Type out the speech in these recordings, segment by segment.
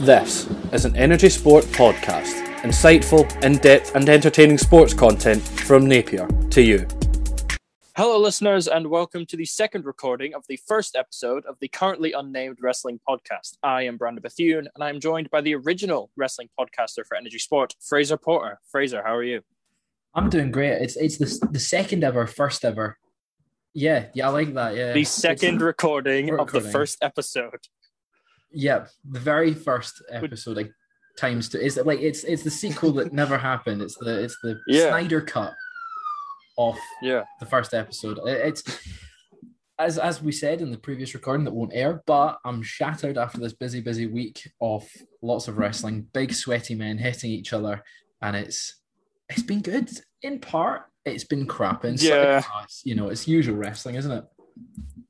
This is an Energy Sport podcast. Insightful, in depth, and entertaining sports content from Napier to you. Hello, listeners, and welcome to the second recording of the first episode of the currently unnamed wrestling podcast. I am Brandon Bethune, and I'm joined by the original wrestling podcaster for Energy Sport, Fraser Porter. Fraser, how are you? I'm doing great. It's it's the the second ever, first ever. Yeah, yeah, I like that. Yeah, The second It's- recording, of the first episode. Yeah, the very first episode, like times two. Is like it's it's the sequel that never happened. It's the it's the Yeah. Snyder cut of Yeah. the first episode. It- It's as as we said in the previous recording that won't air, but I'm shattered after this busy busy week of lots of wrestling, big sweaty men hitting each other, and it's it's been good in part. It's been crap in some- Yeah. you know, it's usual wrestling, isn't it?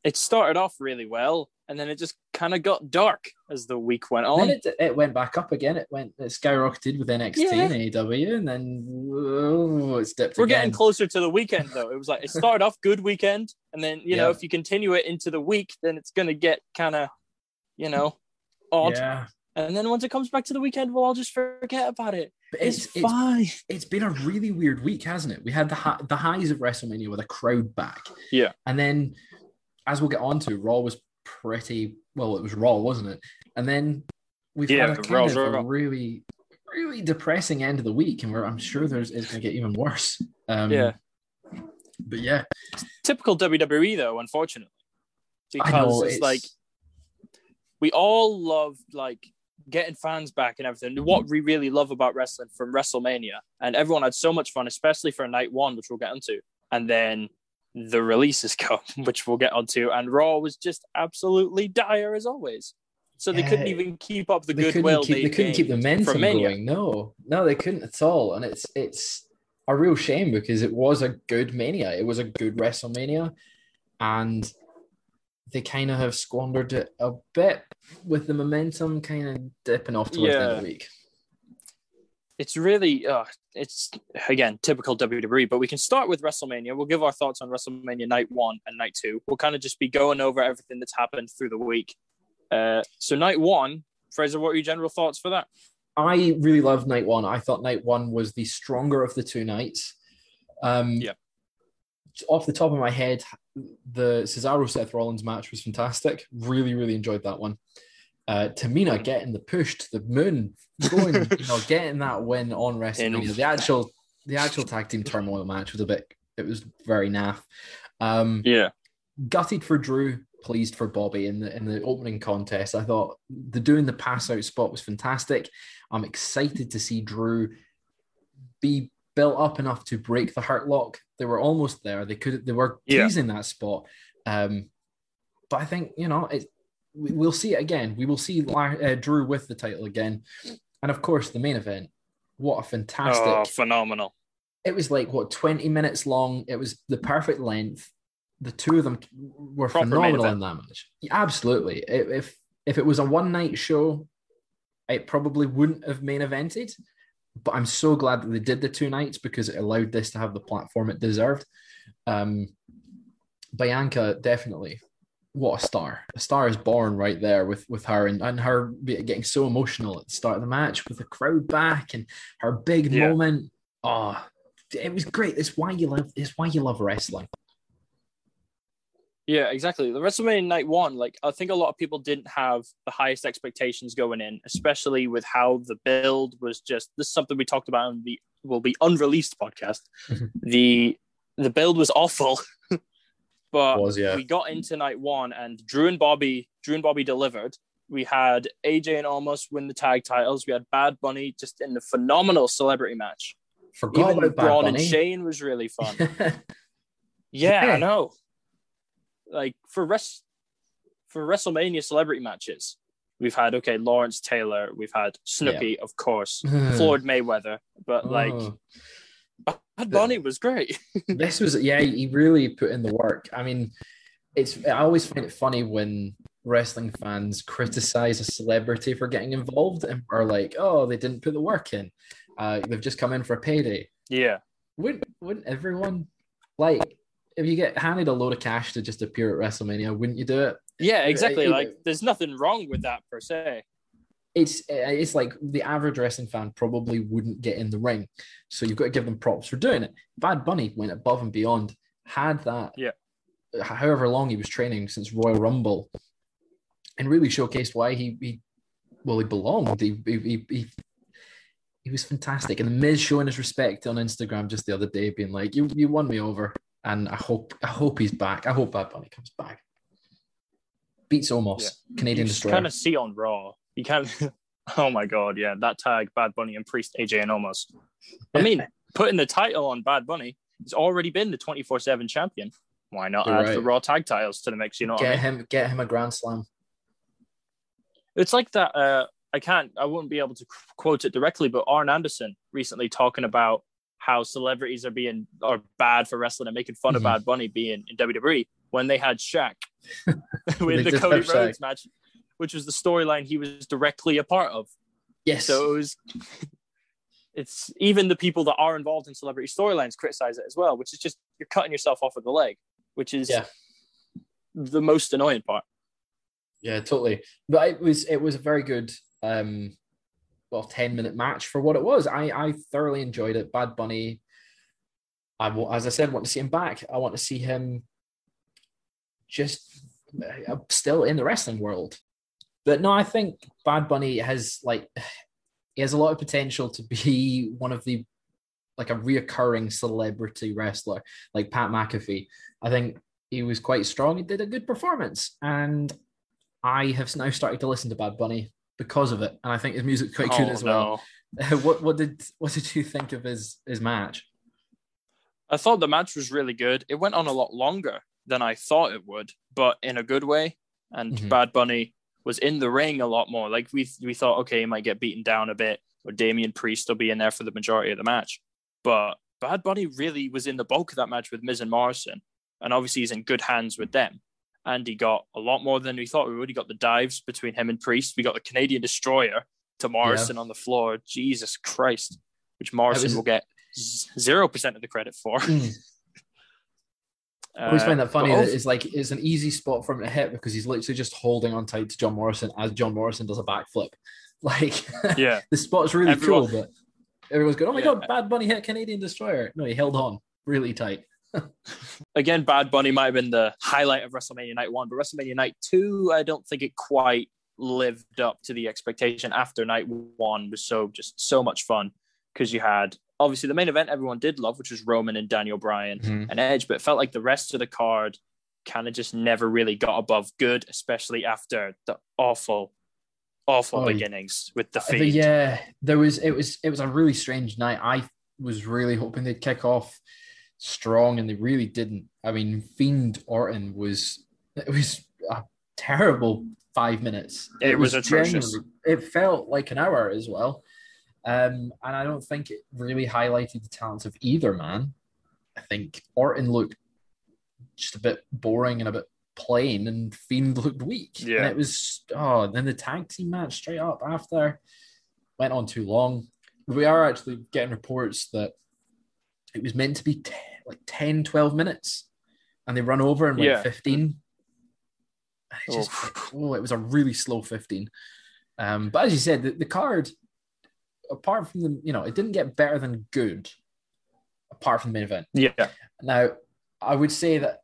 It started off really well, and then it just kind of got dark as the week went on. It, it went back up again. It went it skyrocketed with NXT Yeah. and AEW, and then oh, it's dipped We're again. getting closer to the weekend, though. It was like it started off good weekend, and then you know if you continue it into the week, then it's gonna get kind of, you know, odd. Yeah, And then once it comes back to the weekend, we'll all just forget about it. but It's, it's it's, fine. it's been a really weird week, hasn't it? We had the hi- the highs of WrestleMania with a crowd back, Yeah. and then as we'll get on to, Raw was pretty well. It was Raw, wasn't it? And then we've Yeah, had a kind of a really really depressing end of the week, and we're, I'm sure there's it's going to get even worse. Um, Yeah. but yeah, Typical WWE, though, unfortunately, because know it's, like we all love like getting fans back and everything. What we really love about wrestling from WrestleMania, and everyone had so much fun, especially for night one, which we'll get into, and then the releases come, which we'll get onto, and Raw was just absolutely dire as always. So they couldn't even keep up the they goodwill couldn't keep, they they couldn't keep the momentum from going. No, no, they couldn't at all. And it's it's a real shame because it was a good mania. It was a good WrestleMania, and they kind of have squandered it a bit with the momentum kind of dipping off towards the end of the week. It's really uh it's again typical WWE, but we can start with WrestleMania. We'll give our thoughts on WrestleMania night one and night two. We'll kind of just be going over everything that's happened through the week. Uh so night one, Fraser, what are your general thoughts for that? I really loved night one. I thought night one was the stronger of the two nights. Um, Yeah. Off the top of my head, the Cesaro Seth Rollins match was fantastic. Really, really enjoyed that one. Uh, Tamina getting the push to the moon, going, you know, getting that win on WrestleMania. The actual, the actual tag team turmoil match was a bit. It was very naff. Um, Yeah. gutted for Drew, pleased for Bobby in the in the opening contest. I thought the doing the pass out spot was fantastic. I'm excited to see Drew be built up enough to break the Hurt Lock. They were almost there. They could they were Yeah. teasing that spot. Um, but I think you know it. We- We'll see it again. We will see uh, Drew with the title again, and of course the main event. What a fantastic! Oh, phenomenal. it was like what 20 minutes long it was the perfect length the two of them were Proper phenomenal in that match Yeah, absolutely if if it was a one night show it probably wouldn't have main evented but i'm so glad that they did the two nights because it allowed this to have the platform it deserved um bianca definitely what a star a star is born right there with with her and, and her getting so emotional at the start of the match with the crowd back and her big Yeah. moment oh it was great it's why you love it's why you love wrestling Yeah, exactly. The WrestleMania night one, like I think a lot of people didn't have the highest expectations going in, especially with how the build was just this is something we talked about in the will be unreleased podcast. Mhm. the the build was awful. but Was, yeah. we got into night one and Drew and Bobby, Drew and Bobby delivered. We had AJ and almost win the tag titles. We had Bad Bunny just in a phenomenal celebrity match. forgot Even about Braun and Shane was really fun. Yeah, Yeah. I know. Like for rest for WrestleMania celebrity matches, we've had okay Lawrence Taylor, we've had Snooki, of course, Floyd Mayweather, but like oh. Bad Bunny was great. this was yeah he really put in the work i mean it's i always find it funny when wrestling fans criticize a celebrity for getting involved and are like oh they didn't put the work in uh, they've just come in for a payday yeah, wouldn't wouldn't everyone like if you get handed a load of cash to just appear at wrestlemania wouldn't you do it yeah, exactly. Like there's nothing wrong with that per se. It's uh, it's like the average wrestling fan probably wouldn't get in the ring. So you've got to give them props for doing it. Bad Bunny went above and beyond, had that, Yeah. however long he was training since Royal Rumble, and really showcased why he, he well, he belonged. He, he, he, he, was fantastic. And the Miz showing his respect on Instagram just the other day, being like, "You you won me over," and I hope I hope he's back. I hope Bad Bunny comes back. Beats Omos, Yeah. Canadian you Destroyer. kind of see on Raw. You can't. oh my god, yeah, that tag Bad Bunny and Priest, AJ and Omos. I mean, putting the title on Bad Bunny, he's already been the twenty four seven champion. Why not You're add the. Raw tag titles to the mix? You know, what I get mean? him get him a Grand Slam. it's like that. Uh, I can't, I wouldn't be able to quote it directly, but Arn Anderson recently talking about how celebrities are being are bad for wrestling and making fun of Mhm. Bad Bunny being in WWE when they had Shaq with the Cody Shaq. Rhodes match, which was the storyline he was directly a part of. Yes. So it was. It's even the people that are involved in celebrity storylines criticize it as well, which is just you're cutting yourself off of the leg, which is Yeah. the most annoying part. Yeah, totally. But it was it was a very good um well 10 minute match for what it was. I I thoroughly enjoyed it. Bad Bunny. I will, as I said, want to see him back. I want to see him just uh, still in the wrestling world. But no, I think Bad Bunny has like he has a lot of potential to be one of the like a reoccurring celebrity wrestler like Pat McAfee. I think he was quite strong. He did a good performance, and I have now started to listen to Bad Bunny because of it, and I think his music's quite good Oh, as well. what what did what did you think of his his match? I thought the match was really good. It went on a lot longer than I thought it would, but in a good way. And Mhm. Bad Bunny was in the ring a lot more. Like we we thought, okay, he might get beaten down a bit, or Damian Priest will be in there for the majority of the match. But Bad Bunny really was in the bulk of that match with Miz and Morrison, and obviously he's in good hands with them. And he got a lot more than we thought we would. He got the dives between him and Priest. We got the Canadian Destroyer to Morrison on the floor. Jesus Christ, which Morrison was- will get zero percent of the credit for. Mm. I always find that funny Uh, but that it's like it's an easy spot for him to hit because he's literally just holding on tight to John Morrison as John Morrison does a backflip. Like yeah, the spot's really Everyone- cool, but everyone's going, "Oh my Yeah. god, Bad Bunny hit Canadian Destroyer!" No, he held on really tight. again, Bad Bunny might have been the highlight of WrestleMania Night One, but WrestleMania Night Two, I don't think it quite lived up to the expectation. After Night One was so just so much fun because you had obviously the main event everyone did love, which was Roman and Daniel Bryan and Edge, but it felt like the rest of the card kind of just never really got above good, especially after the awful, awful Oh, beginnings with the Uh, feed. yeah, there was it was it was a really strange night. I was really hoping they'd kick off strong, and they really didn't. I mean, Fiend Orton was it was a terrible five minutes. It was atrocious. It felt like an hour as well, um, and I don't think it really highlighted the talents of either man. I think Orton looked just a bit boring and a bit plain, and Fiend looked weak. Yeah. and it was oh. Then the tag team match straight up after went on too long. We are actually getting reports that it was meant to be 10, like 10, 12 minutes, and they run over and went Yeah. 15. And It just, oh, it was a really slow 15. Um, but as you said, the, the card, apart from the, you know, it didn't get better than good, apart from the main event. Yeah, Now, I would say that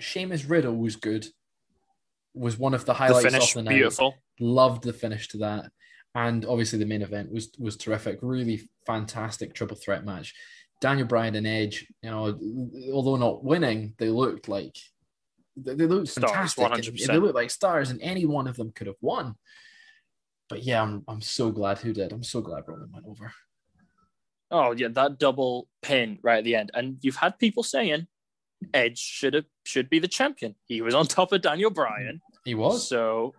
Sheamus Riddle was good, was one of the the highlights finish of the night. beautiful. Loved the finish to that, and obviously the main event was was terrific. Really fantastic triple threat match. Daniel Bryan and Edge, you know, although not winning, they looked like they, they looked Stars, fantastic. 100%. They looked like stars, and any one of them could have won. But yeah, I'm I'm so glad who did. I'm so glad Roman went over. Oh yeah, that double pin right at the end, and you've had people saying Edge should have should be the champion. He was on top of Daniel Bryan, He was, so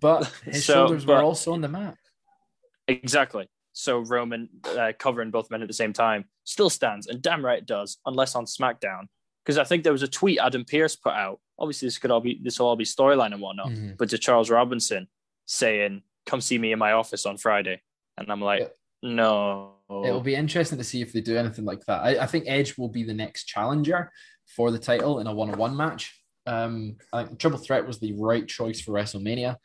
but his So, shoulders were but- also on the map. exactly. So Roman uh, covering both men at the same time still stands, and damn right it does, unless on SmackDown. Because I think there was a tweet Adam Pearce put out. Obviously, this could all be this will all be storyline and whatnot, Mhm. but to Charles Robinson saying, "Come see me in my office on Friday," and I'm like, "No." It'll be interesting to see if they do anything like that. I, I think Edge will be the next challenger for the title in a one-on-one match. Um, I think Triple Threat was the right choice for WrestleMania.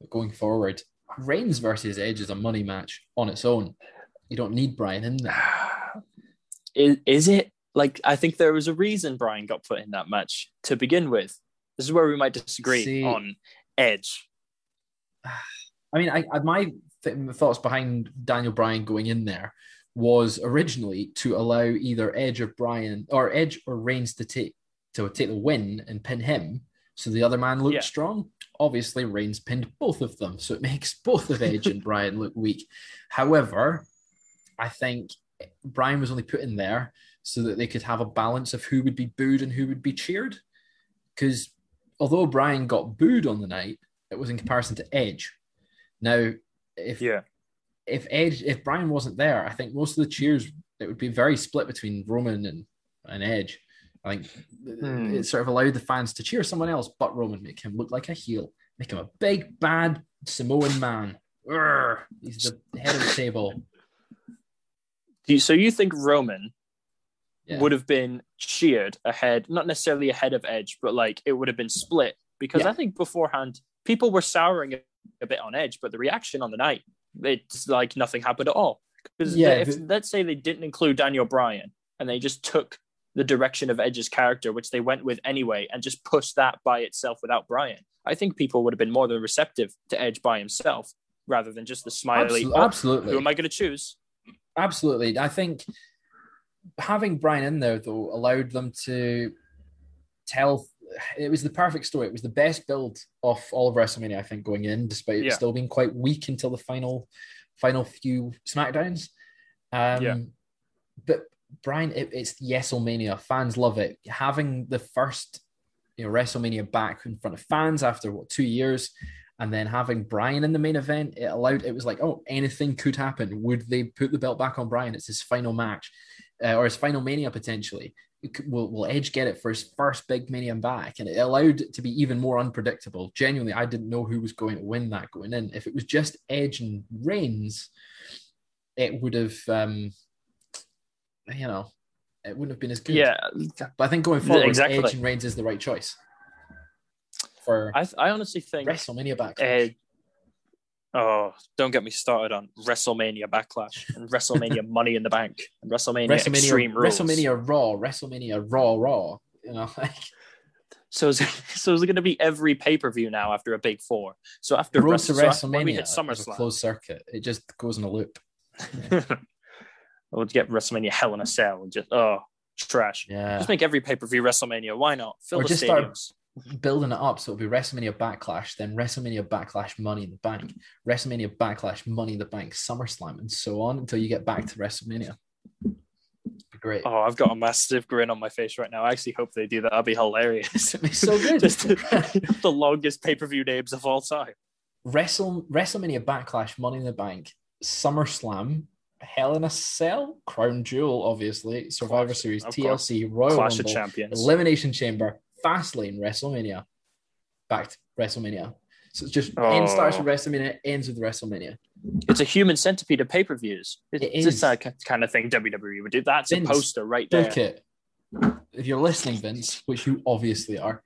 But going forward, Reigns versus Edge is a money match on its own. You don't need Bryan in there. Is, is it like I think there was a reason Bryan got put in that match to begin with. This is where we might disagree See- on Edge. I mean, I, I my th- thoughts behind Daniel Bryan going in there was originally to allow either Edge or Bryan or Edge or Reigns to take to take the win and pin him, so the other man looked Yeah. strong. Obviously, Reigns pinned both of them, so it makes both of Edge and Bryan look weak. However, I think Bryan was only put in there so that they could have a balance of who would be booed and who would be cheered. Because although Bryan got booed on the night, it was in comparison to Edge. Now, if Yeah. if Edge if Bryan wasn't there, I think most of the cheers it would be very split between Roman and, and Edge. I think Hmm. it sort of allowed the fans to cheer someone else but Roman, make him look like a heel, make him a big bad Samoan man. Urgh, he's the head of the table. Do you- So you think Roman Yeah. would have been cheered ahead, not necessarily ahead of Edge, but like it would have been split because Yeah. I think beforehand people were souring a, bit on Edge, but the reaction on the night, it's like nothing happened at all. Because Yeah, if but- let's say they didn't include Daniel Bryan and they just took the direction of Edge's character, which they went with anyway, and just pushed that by itself without Bryan, I think people would have been more than receptive to Edge by himself rather than just the smiley. Absol- "Oh, absolutely. Who am I going to choose? Absolutely. I think having Bryan in there though allowed them to tell it was the perfect story. It was the best build of all of WrestleMania, I think, going in, despite it Yeah. still being quite weak until the final final few SmackDowns. Um Yeah. but Bryan, it, it's YesLMania. Fans love it. Having the first you know WrestleMania back in front of fans after what two years, and then having Bryan in the main event, it allowed it was like, oh, anything could happen. Would they put the belt back on Bryan? It's his final match, uh, or his final Mania potentially. Will, will Edge get it for his first big Mania back? And it allowed it to be even more unpredictable. Genuinely, I didn't know who was going to win that going in. If it was just Edge and Reigns, it would have, um, you know, it wouldn't have been as good. Yeah, But I think going forward, Exactly. Edge and Reigns is the right choice for I, I honestly think WrestleMania back. Uh, oh, don't get me started on WrestleMania Backlash and WrestleMania Money in the Bank and WrestleMania, WrestleMania, Extreme Rules. WrestleMania Raw, WrestleMania Raw, Raw. You know, like So is, so is going to be every pay per view now after a big four? So after road Wrestle- to so WrestleMania hit is a SummerSlam, closed circuit. It just goes in a loop. we'll get WrestleMania Hell in a Cell and just oh trash. Yeah, Just make every pay per view WrestleMania. Why not fill Or the just start- stadiums? Building it up so it'll be WrestleMania Backlash, then WrestleMania Backlash Money in the Bank, WrestleMania Backlash Money in the Bank, SummerSlam, and so on until you get back to WrestleMania. Great. Oh, I've got a massive grin on my face right now. I actually hope they do that. That'd be hilarious. It'd be so good. Just the longest pay per view names of all time. Wrestle WrestleMania Backlash, Money in the Bank, SummerSlam, Hell in a Cell, Crown Jewel, obviously, Survivor Series. TLC, Royal Clash of Rumble, Champions. Elimination Chamber, Fastlane, WrestleMania, back to WrestleMania. So it's just Oh. end starts with WrestleMania, ends with WrestleMania. It's a human centipede of pay per views. It's It it's is. kind of thing WWE would do. That's Vince, a poster right there. Book it. If you're listening, Vince, which you obviously are,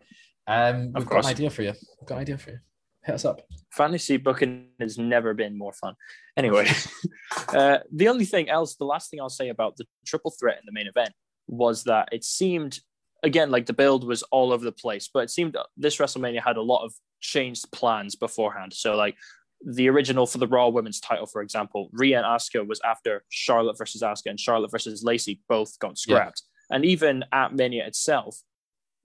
um, we've got an idea for you. We've got an idea for you. Hit us up. Fantasy booking has never been more fun. Anyway, uh, the only thing else, the last thing I'll say about the triple threat in the main event was that it seemed, again, like the build was all over the place, but it seemed this WrestleMania had a lot of changed plans beforehand. So, like, the original for the Raw Women's title, for example, Rhea and Asuka was after Charlotte versus Asuka, and Charlotte versus Lacey both got scrapped. And even at Mania itself,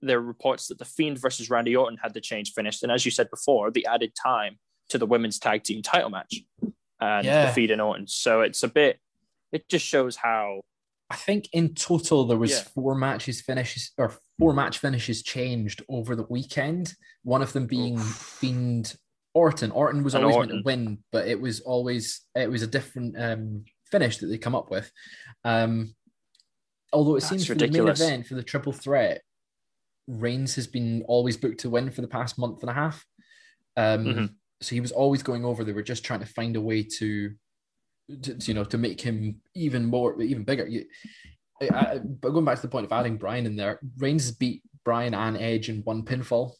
there are reports that the Fiend versus Randy Orton had the change finished, and as you said before, the added time to the women's tag team title match and Yeah. defeating Orton. So it's a bit. It just shows how. I think in total there was Yeah. four matches finishes or four match finishes changed over the weekend. One of them being Fiend Orton. Orton was And always Orton. meant to win, but it was always it was a different um, finish that they come up with. Um, although it That's seems for ridiculous. the main event for the triple threat, Reigns has been always booked to win for the past month and a half. Um, Mhm. So he was always going over. They were just trying to find a way to, to, you know, to make him even more, even bigger. You, I, I, but going back to the point of adding Bryan in there, Reigns beat Bryan and Edge in one pinfall.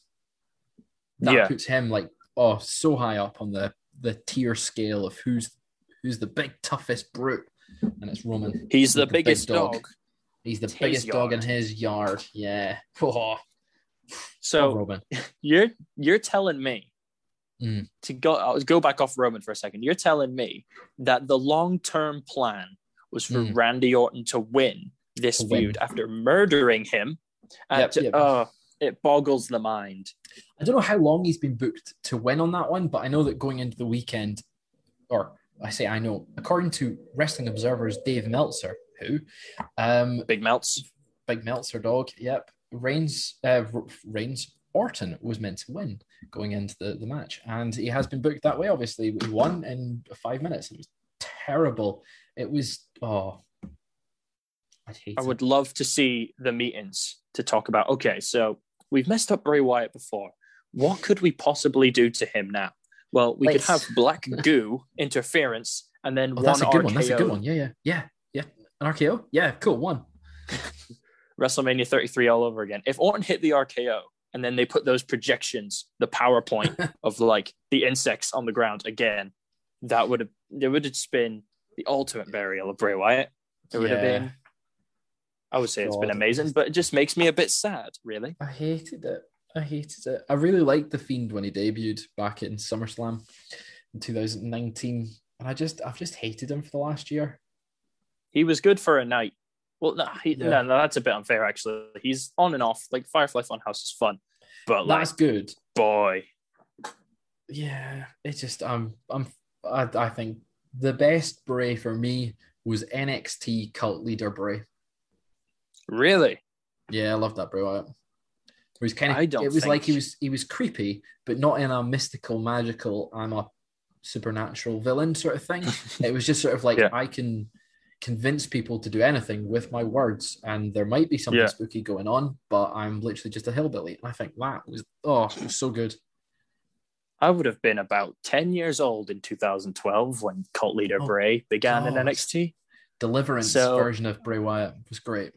That Yeah. puts him like oh so high up on the the tier scale of who's who's the big toughest brute, and it's Roman. He's the a big biggest dog. dog. He's the It's biggest dog in his yard. Yeah. Oh, So Roman. you're you're telling me Mm. to go I'll go back off Roman for a second. You're telling me that the long term plan was for Mm. Randy Orton to win this To win. feud after murdering him. And Yep, to- yep. oh, it boggles the mind. I don't know how long he's been booked to win on that one, but I know that going into the weekend, or I say I know, according to Wrestling Observer's Dave Meltzer, who, um, Big melts. Big Meltzer dog, yep, Reigns, uh, Reigns Orton was meant to win going into the, the match, and he has been booked that way. Obviously, he won in five minutes. It was terrible. It was oh, I hate I it. would love to see the meetings to talk about. Okay, so we've messed up Bray Wyatt before. What could we possibly do to him now? Well, we could have black goo interference and then Oh, one that's a good RKO. one. That's a good one. Yeah, yeah, yeah, yeah. An RKO. Yeah, cool. One. WrestleMania 33 all over again. If Orton hit the RKO and then they put those projections, the PowerPoint of like the insects on the ground again, that would have it would have just been the ultimate burial of Bray Wyatt. It would have been. I would say it's been amazing, but it just makes me a bit sad, really. I hated it. I hated it. I really liked the Fiend when he debuted back in SummerSlam in 2019, and I just I've just hated him for the last year. He was good for a night. Well, no, he, Yeah. no, no, that's a bit unfair actually. He's on and off. Like Firefly Funhouse is fun, but like That's good. boy, Yeah, it's just um I'm I, I think the best Bray for me was NXT cult leader Bray. really, Yeah, I love that Bray Wyatt. Where he's kind of I don't it was like he was he was creepy, but not in a mystical, magical, I'm a supernatural villain sort of thing. it was just sort of like Yeah. I can convince people to do anything with my words, and there might be something Yeah. spooky going on, but I'm literally just a hillbilly. And I think that was oh, it was so good. I would have been about 10 years old in 2012 when cult leader Oh, Bray began in NXT. Deliverance So- version of Bray Wyatt was great.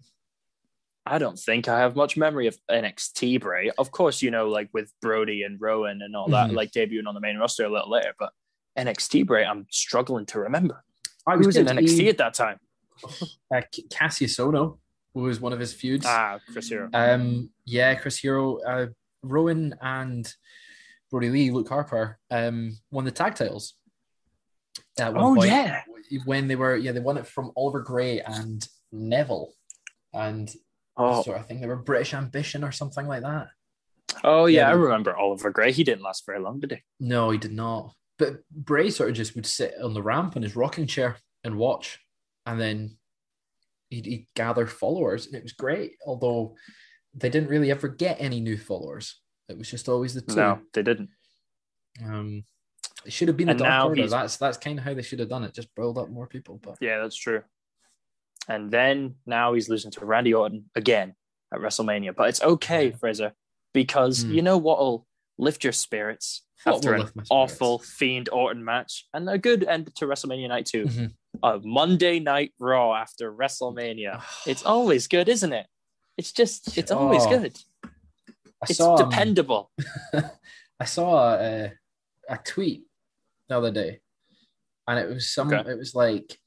I don't think I have much memory of NXT Bray. Of course, you know, like with Brody and Rowan and all that, Mhm. like debuting on the main roster a little later, but NXT Bray, I'm struggling to remember. I Who was in. NXT He- at that time? uh, Kassius Ohno was one of his feuds. Ah, Chris Hero. Um, yeah, Chris Hero, uh, Rowan, and Brodie Lee, Luke Harper, um, won the tag titles. At one Oh, point, yeah. when they were yeah they won it from Oliver Grey and Neville, and Oh, so I think they were British Ambition or something like that. oh yeah, Yeah, I remember Oliver Grey. He didn't last very long, did he? No, he did not. But Bray sort of just would sit on the ramp in his rocking chair and watch, and then he'd, he'd gather followers, and it was great. Although they didn't really ever get any new followers. It was just always the two. No, they didn't. Um, it should have been a And dark now order. he's- That's that's kind of how they should have done it. Just build up more people. But Yeah, that's true. And then now he's losing to Randy Orton again at WrestleMania. But it's okay, Fraser, because Hmm. you know what'll lift your spirits What after an spirits? awful Fiend Orton match and a good end to WrestleMania night too. Mhm. A Monday Night Raw after WrestleMania. It's always good, isn't it? It's just, it's always Oh, good. I It's saw um, dependable. I saw a, a tweet the other day, and it was some. Okay. It was like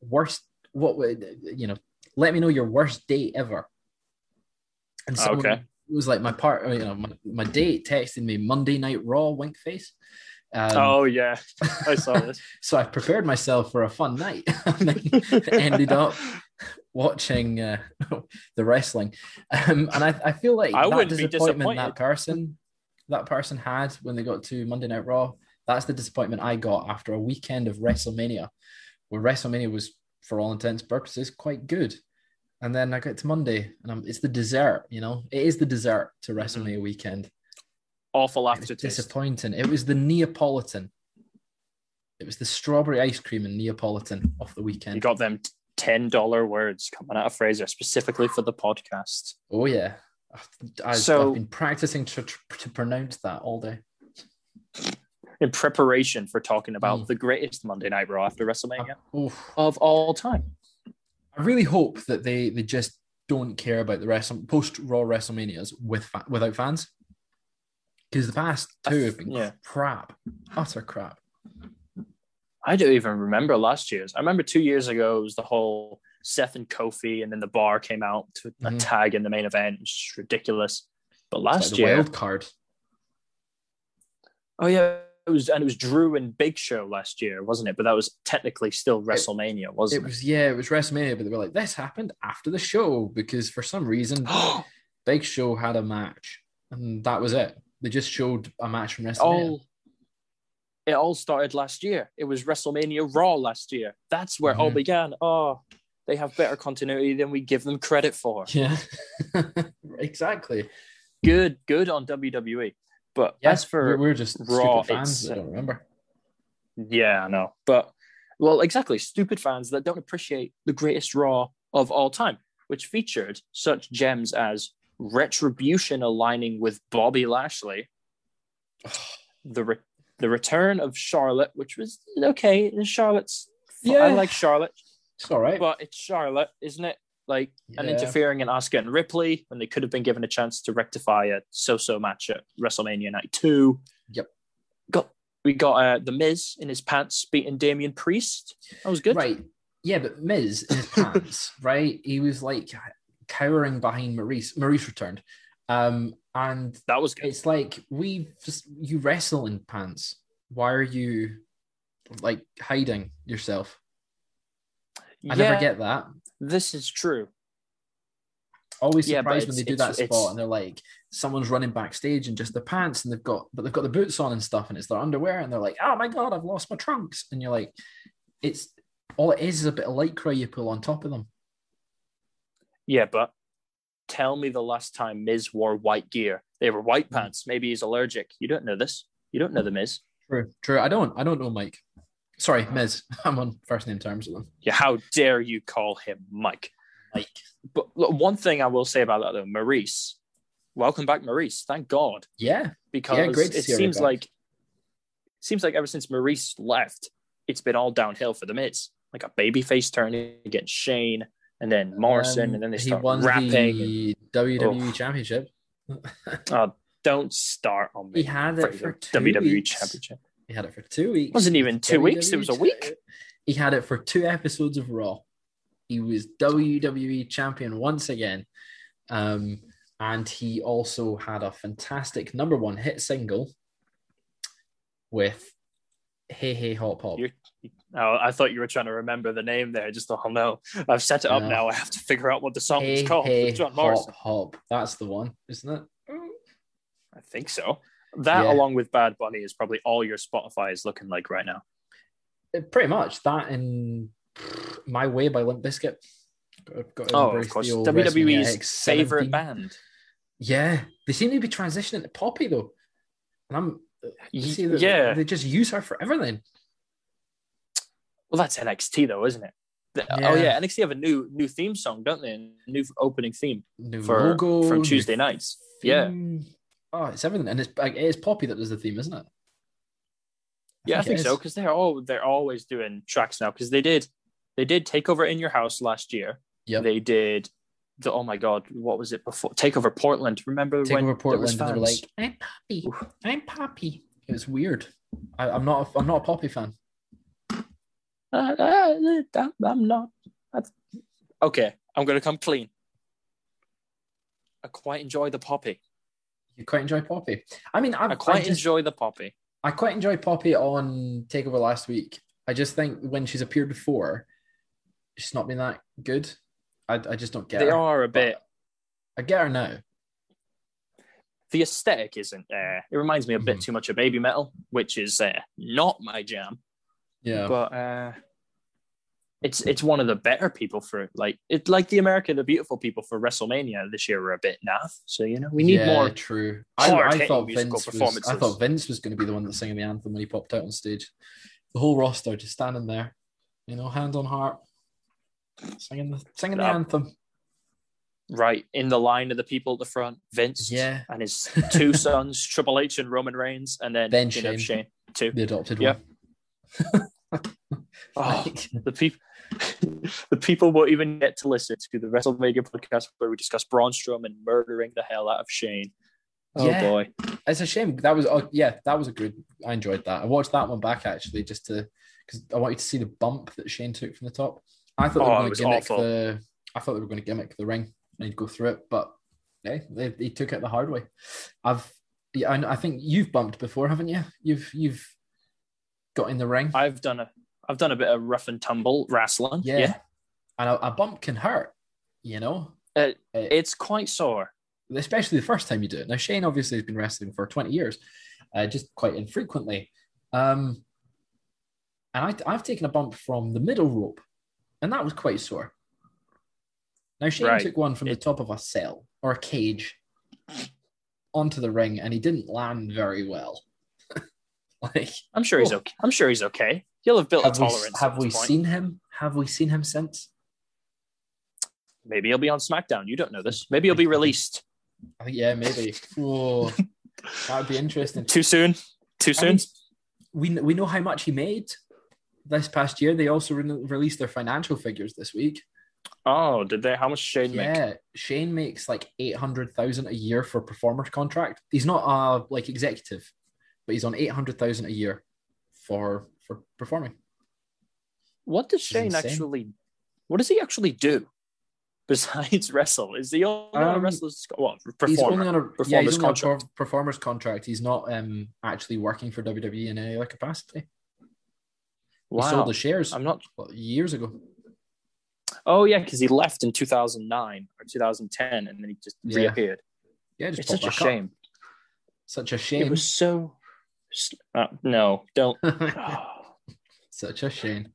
worst. What would you know? Let me know your worst date ever. And someone Okay. It was like my part. You know, my, my date texted me Monday Night Raw wink face. Um, oh, yeah. I saw this. So I prepared myself for a fun night, and ended up watching uh, the wrestling. Um, and I, I feel like I that disappointment that person that person had when they got to Monday Night Raw. That's the disappointment I got after a weekend of WrestleMania, where WrestleMania was, for all intents and purposes, quite good. And then I get to Monday, and I'm, it's the dessert. You know, it is the dessert to Mm-hmm. WrestleMania weekend. Awful aftertaste. disappointing. It was the Neapolitan. It was the strawberry ice cream and Neapolitan off the weekend. You got them $10 words coming out of Fraser specifically for the podcast. oh yeah, I've, So- I've been practicing to, to pronounce that all day. in preparation for talking about Mm. the greatest Monday Night Raw after WrestleMania Oh, of all time. I really hope that they they just don't care about the rest post Raw WrestleManias with fa- without fans, because the past two have been Yeah. crap, utter crap. I don't even remember last year's. I remember two years ago it was the whole Seth and Kofi, and then the bar came out to a Mhm. tag in the main event. It's ridiculous. But last like the year, wild card. oh yeah, was and it was Drew and Big Show last year, wasn't it? But that was technically still WrestleMania, It wasn't it? was yeah, it was WrestleMania, but they were like, this happened after the show because for some reason Big Show had a match, and that was it. They just showed a match from WrestleMania. all it all started last year. It was WrestleMania Raw last year. That's where it all began. Oh, they have better continuity than we give them credit for. Yeah, exactly. Good, good on WWE. But Yeah, as for we're, we're just Raw, stupid fans that don't uh, remember. Yeah, I know. But well, exactly. Stupid fans that don't appreciate the greatest Raw of all time, which featured such gems as Retribution aligning with Bobby Lashley, the re- the return of Charlotte, which was okay. Charlotte's I like Charlotte, It's all right. but it's Charlotte, isn't it? Like and interfering in Asuka and Ripley when they could have been given a chance to rectify a so-so match at WrestleMania Night Two. Yep. Got we got uh, the Miz in his pants beating Damian Priest. That was good. Right. Yeah, but Miz in his pants, right? He was like cowering behind Maurice. Maurice returned. Um, and That was good. it's like we just you wrestle in pants. Why are you like hiding yourself? I yeah, never get that. This is true. Always Yeah, surprised when they do that it's- spot and they're like someone's running backstage in just the pants and they've got but they've got the boots on and stuff and it's their underwear and they're like, oh my god, I've lost my trunks. And you're like, it's all it is is a bit of lycra you pull on top of them. Yeah, but tell me the last time Miz wore white gear. They were white Hmm. pants. Maybe he's allergic. You don't know this. You don't know the Miz. True. True. I don't I don't know Mike. Sorry, Miz. I'm on first name terms with him. Yeah, how dare you call him Mike? Mike. But look, one thing I will say about that though, Maurice, welcome back, Maurice. Thank God, Yeah. because great it seems back. like seems like ever since Maurice left, it's been all downhill for the Miz. Like a babyface turn against Shane, and then Morrison, Um, and then they he start rapping. and, WWE Oh. Championship. oh, don't start on me. He had it for two WWE weeks. Championship. He had it for two weeks. Wasn't even two weeks, it was a week. He had it for two episodes of Raw. He was WWE champion once again. Um, and he also had a fantastic number one hit single with Hey Hey Hop Hop. You're- Oh, I thought you were trying to remember the name there. Just thought, oh no, I've set it up No. now. I have to figure out what the song Hey is called. Hey John Hop Hop. That's the one, isn't it? I think so. That, Yeah. along with Bad Bunny, is probably all your Spotify is looking like right now. Uh, Pretty much that in My Way by Limp Bizkit. Got, got Oh, of course, WWE's favorite band. Yeah, they seem to be transitioning to Poppy though, and I'm you see that yeah. they just use her for everything. Well, that's NXT though, isn't it? Yeah. Oh yeah, NXT have a new new theme song, don't they? A new opening theme New for logo from Tuesday nights. Yeah, theme. Oh, it's everything, and it's like, it is Poppy that does the theme, isn't it? yeah, I think so because they're all they're always doing tracks now because they did they did Takeover in Your House last year. Yeah, They did the oh my god, what was it before Takeover Portland? Remember Take when over there was Portland, like, "I'm Poppy, I'm Poppy." It was weird. I, I'm not. A, I'm not a Poppy fan. Uh, uh, I'm- I'm not. That's... Okay, I'm gonna come clean. I quite enjoy the poppy. You quite enjoy Poppy. I mean, I've, I quite I just, enjoy the poppy. I quite enjoy Poppy on Takeover last week. I just think when she's appeared before, she's not been that good. I, I just don't get it. They her. are a bit. I get her now. The aesthetic isn't there. It reminds me a bit Mhm. too much of Babymetal, which is uh, not my jam. Yeah. But uh, it's it's one of the better people for like it. Like the America the Beautiful people for WrestleMania this year were a bit naff. So you know we need yeah, more. True. I, I thought Vince was. I thought Vince was going to be the one that's singing the anthem when he popped out on stage. The whole roster just standing there, you know, hand on heart, singing the singing the anthem. Right in the line of the people at the front, Vince Yeah. and his two sons, Triple H and Roman Reigns, and then, know, Shane. Shane too. The adopted Yeah. one. Oh, the people, the people won't even get to listen to the WrestleMania podcast where we discuss Braun Strowman murdering the hell out of Shane. Oh Yeah. boy, it's a shame. That was oh yeah, that was a good. I enjoyed that. I watched that one back actually just to because I wanted to see the bump that Shane took from the top. I thought Oh, they it were going to gimmick awful. the. I thought they were going to gimmick the ring and he'd go through it, but they, they took it the hard way. I've yeah, I, I think you've bumped before, haven't you? You've you've got in the ring. I've done a I've done a bit of rough and tumble wrestling. yeah, Yeah, and a, a bump can hurt. You know, Uh, Uh, it's quite sore. especially the first time you do it. Now Shane obviously has been wrestling for twenty years, uh, just quite infrequently. Um, and I, I've taken a bump from the middle rope, and that was quite sore. Now Shane Right. took one from It- the top of a cell or a cage onto the ring, and he didn't land very well. like, I'm sure he's Oh. okay. I'm sure he's okay. He'll have built have a we, tolerance. have at we point. seen him? Have we seen him since? Maybe he'll be on SmackDown. You don't know this. Maybe he'll be released I think yeah, maybe. Oh, that would be interesting. too soon. Too I soon. mean, we we know how much he made this past year. They also re- released their financial figures this week. oh, did they? How much Shane make? Yeah, Shane makes like eight hundred thousand a year for performer's contract. He's not a like executive, but he's on eight hundred thousand a year for for performing. What does Shane actually? What does he actually do besides wrestle? Is he only on a Um, wrestler's what He's performer? only on a yeah, Performer's he's only on a contract. performer's contract. He's not um actually working for WWE in any other capacity. He wow, sold the shares I'm not. years ago. Oh yeah, because he left in 2009 or 2010, and then he just Yeah. reappeared. Yeah, just It's such a back up. shame. Such a shame. It was so. Uh, no, don't. Such a shame.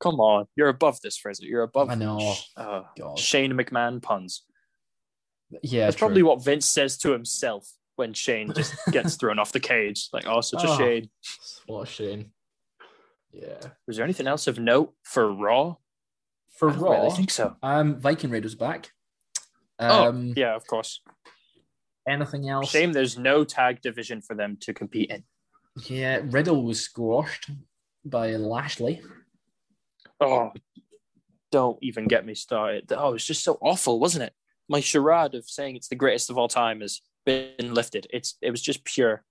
Come on, you're above this, Fraser. You're above. I know. Uh, Shane McMahon puns. Yeah, That's true. probably what Vince says to himself when Shane just gets thrown off the cage. Like, oh, such a Oh. shame. what a shame. Yeah. Was there anything else of note for Raw? For I Raw, really think so. um, Viking Raiders back. Oh, Um, yeah, of course. Anything else? Shame there's no tag division for them to compete in. Yeah, Riddle was squashed by Lashley. Oh, don't even get me started. Oh, it was just so awful, wasn't it? My charade of saying it's the greatest of all time has been lifted. It's it was just pure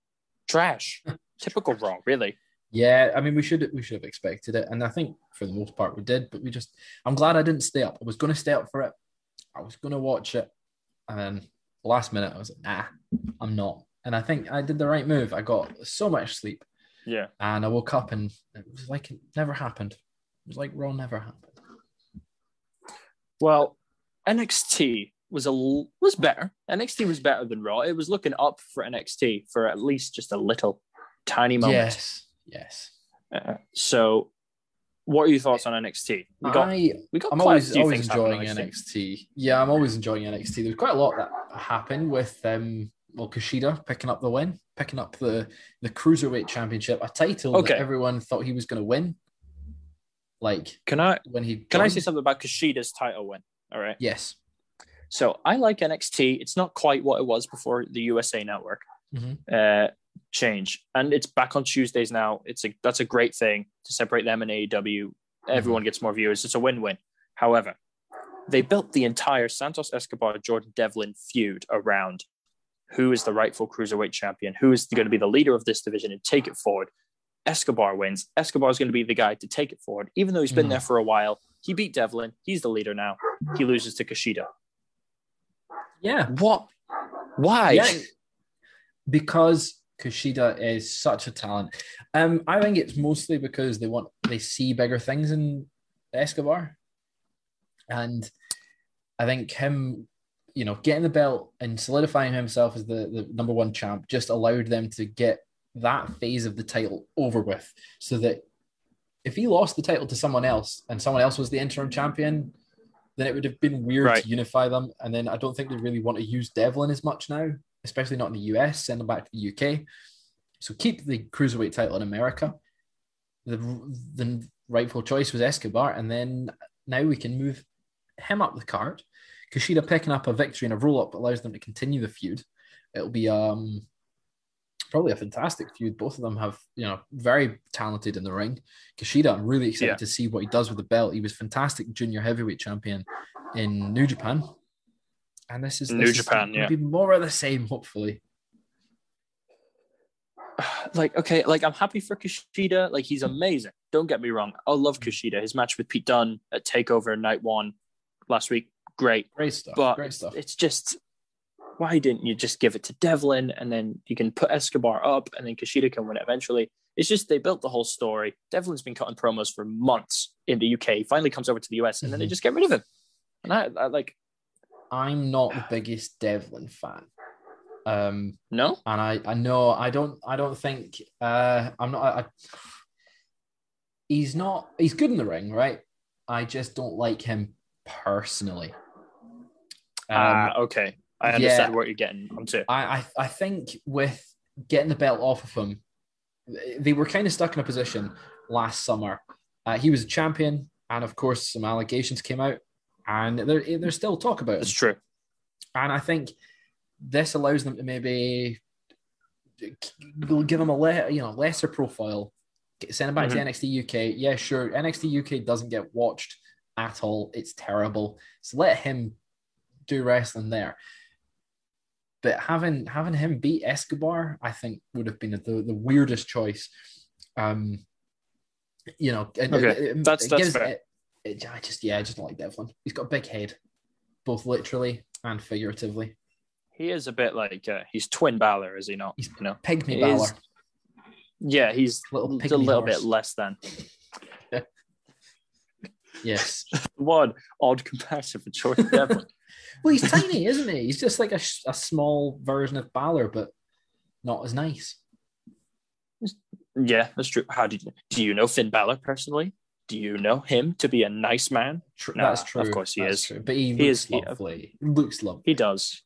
trash. Typical Raw, really. Yeah, I mean we should we should have expected it, and I think for the most part we did. But we just, I'm glad I didn't stay up. I was going to stay up for it. I was going to watch it, and then last minute I was like, nah, I'm not. And I think I did the right move. I got so much sleep, Yeah. and I woke up and it was like it never happened. It was like Raw never happened. Well, NXT was a was better. NXT was better than Raw. It was looking up for NXT for at least just a little tiny moment. Yes, yes. Uh, so, what are your thoughts on NXT? We got I we got I'm quite always always enjoying NXT. NXT. Yeah, I'm always enjoying NXT. There's quite a lot that happened with um well Kushida picking up the win, picking up the the cruiserweight championship, a title Okay. that everyone thought he was going to win. Like Can I when he can I say something about Kushida's title win? All right. Yes. So I like NXT. It's not quite what it was before the USA Network Mhm. uh, change, and it's back on Tuesdays now. It's a that's a great thing to separate them and AEW. Everyone gets more viewers. It's a win-win. However, they built the entire Santos Escobar Jordan Devlin feud around who is the rightful cruiserweight champion, who is going to be the leader of this division and take it forward. Escobar wins. Escobar is going to be the guy to take it forward, even though he's been Mhm. there for a while. He beat Devlin. He's the leader now. He loses to Kushida. Yeah. What? Why? Yeah. Because Kushida is such a talent. Um, I think it's mostly because they want they see bigger things in Escobar. And I think him, you know, getting the belt and solidifying himself as the, the number one champ just allowed them to get that phase of the title over with. So that if he lost the title to someone else and someone else was the interim champion, then it would have been weird Right. to unify them. And then I don't think they really want to use Devlin as much now, especially not in the US, send them back to the UK. So keep the cruiserweight title in America. The, the rightful choice was Escobar, and then now we can move him up the card. Kushida picking up a victory and a roll up allows them to continue the feud. It'll be um probably a fantastic feud. Both of them have you know very talented in the ring. Kushida, I'm really excited Yeah. to see what he does with the belt. He was fantastic junior heavyweight champion in New Japan, and this is New this is Japan, gonna yeah. be more of the same. Hopefully, like okay, like I'm happy for Kushida. Like he's amazing. Don't get me wrong. I love Kushida. His match with Pete Dunne at Takeover Night One last week, great. Great stuff. But Great stuff. it's just why didn't you just give it to Devlin and then you can put Escobar up and then Kushida can win it eventually? It's just they built the whole story. Devlin's been cutting promos for months in the UK. He finally comes over to the US and then they Mhm. just get rid of him. And I, I like I'm not the biggest Devlin fan. Um, no. and I, I know I don't I don't think uh I'm not I, he's not he's good in the ring, right? I just don't like him personally. Um, Ah, okay. I understand yeah. what you're getting onto. I, I I think with getting the belt off of him, they were kind of stuck in a position last summer. Uh, he was a champion, and of course, some allegations came out, and there, there's still talk about it. It's true. And I think this allows them to maybe give him a le- you know lesser profile, send him back to NXT UK. Yeah, sure, NXT UK doesn't get watched at all. It's terrible. So let him do wrestling there. But having having him beat Escobar, I think would have been the, the weirdest choice. Um, you know, Okay, it- it- that's- it that's gives- fair. it- I just yeah, I just don't like Devlin. He's got a big head, both literally and figuratively. He is a bit like uh, he's twin Balor, is he not? He's you know. Pygmy He Balor. is- Yeah, he's Little a little horse. bit less than. Yes. One odd comparison for Jordan Devlin. Well, he's tiny, isn't he? He's just like a, a small version of Balor, but not as nice. Yeah, that's true. How did you, do you know Finn Balor personally? Do you know him to be a nice man? Tr- That's true. of course he That's is. True. But he, He looks is- he- uh, lovely. He looks lovely. He does,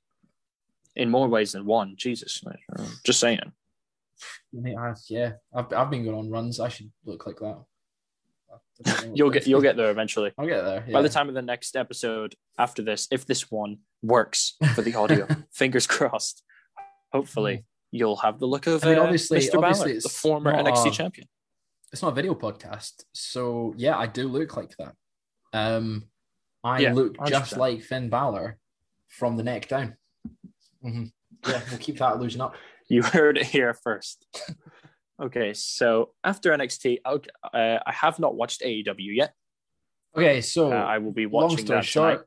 in more ways than one. Jesus, just saying. Yeah, I've, I've been going on runs. I should look like that. I don't know what You'll get you'll get there eventually. I'll get there. By the time of the next episode after this, if this one works for the audio, fingers crossed. Hopefully, you'll have the look of I mean, uh, obviously- Mr. obviously Balor, the former NXT a- champion. it's not a video podcast, so yeah, I do look like that. Um, I Yeah, look just 100%. like Finn Balor from the neck down. Mhm. Yeah, we'll keep that illusion up. You heard it here first. Okay, so after NXT, uh, I have not watched AEW yet. Okay, so Uh, I will be long watching story that short, tonight.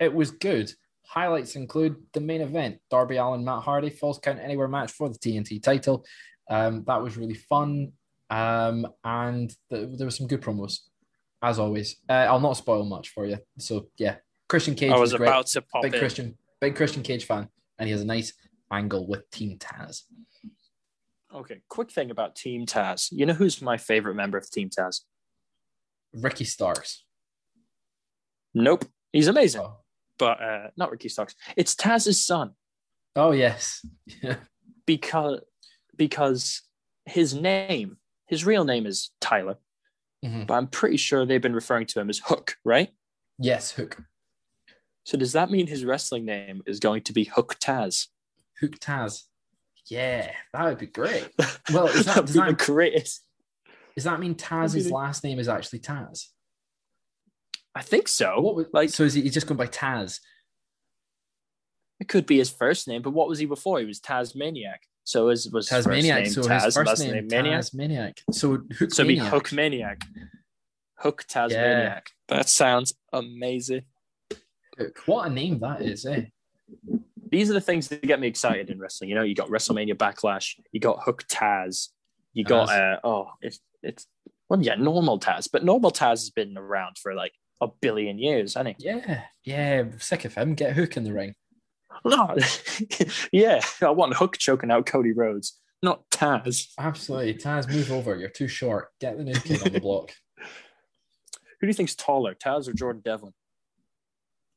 it was good. Highlights include the main event: Darby Allin, Matt Hardy, falls count anywhere match for the TNT title. Um, that was really fun, um, and th- there were some good promos, as always. Uh, I'll not spoil much for you. So yeah, Christian Cage I was, was great. about to pop Big in. Christian, big Christian Cage fan, and he has a nice angle with Team Taz. Okay, quick thing about Team Taz. You know who's my favorite member of Team Taz? Ricky Starks. Nope, he's amazing, Oh, but uh, not Ricky Starks. It's Taz's son oh yes, because because his name, his real name is Tyler, Mhm. but I'm pretty sure they've been referring to him as Hook, right? yes, Hook, So does that mean his wrestling name is going to be Hook Taz? Hook Taz. Yeah, that would be great. Well, is that, does be that greatest. Does that mean Taz's last name is actually Taz? I think so. What was, like so is he he's just going by Taz? it could be his first name, but what was he before? He was Tasmaniac. So his was his first Tasmaniac. name So Taz, his first name, Maniac. Tasmaniac. So Hook So be. Hook Maniac. Hook Tasmaniac. That sounds amazing. What a name that is, eh? These are the things that get me excited in wrestling. You know, you got WrestleMania Backlash, you got Hook Taz, you got uh oh, it's it's well yeah, normal Taz, but normal Taz has been around for like a billion years, hasn't he? Yeah, yeah. Sick of him. Get Hook in the ring. No, yeah, I want Hook choking out Cody Rhodes, not Taz. Absolutely, Taz. Move over. You're too short. Get the new kid on the block. Who do you think's taller, Taz or Jordan Devlin?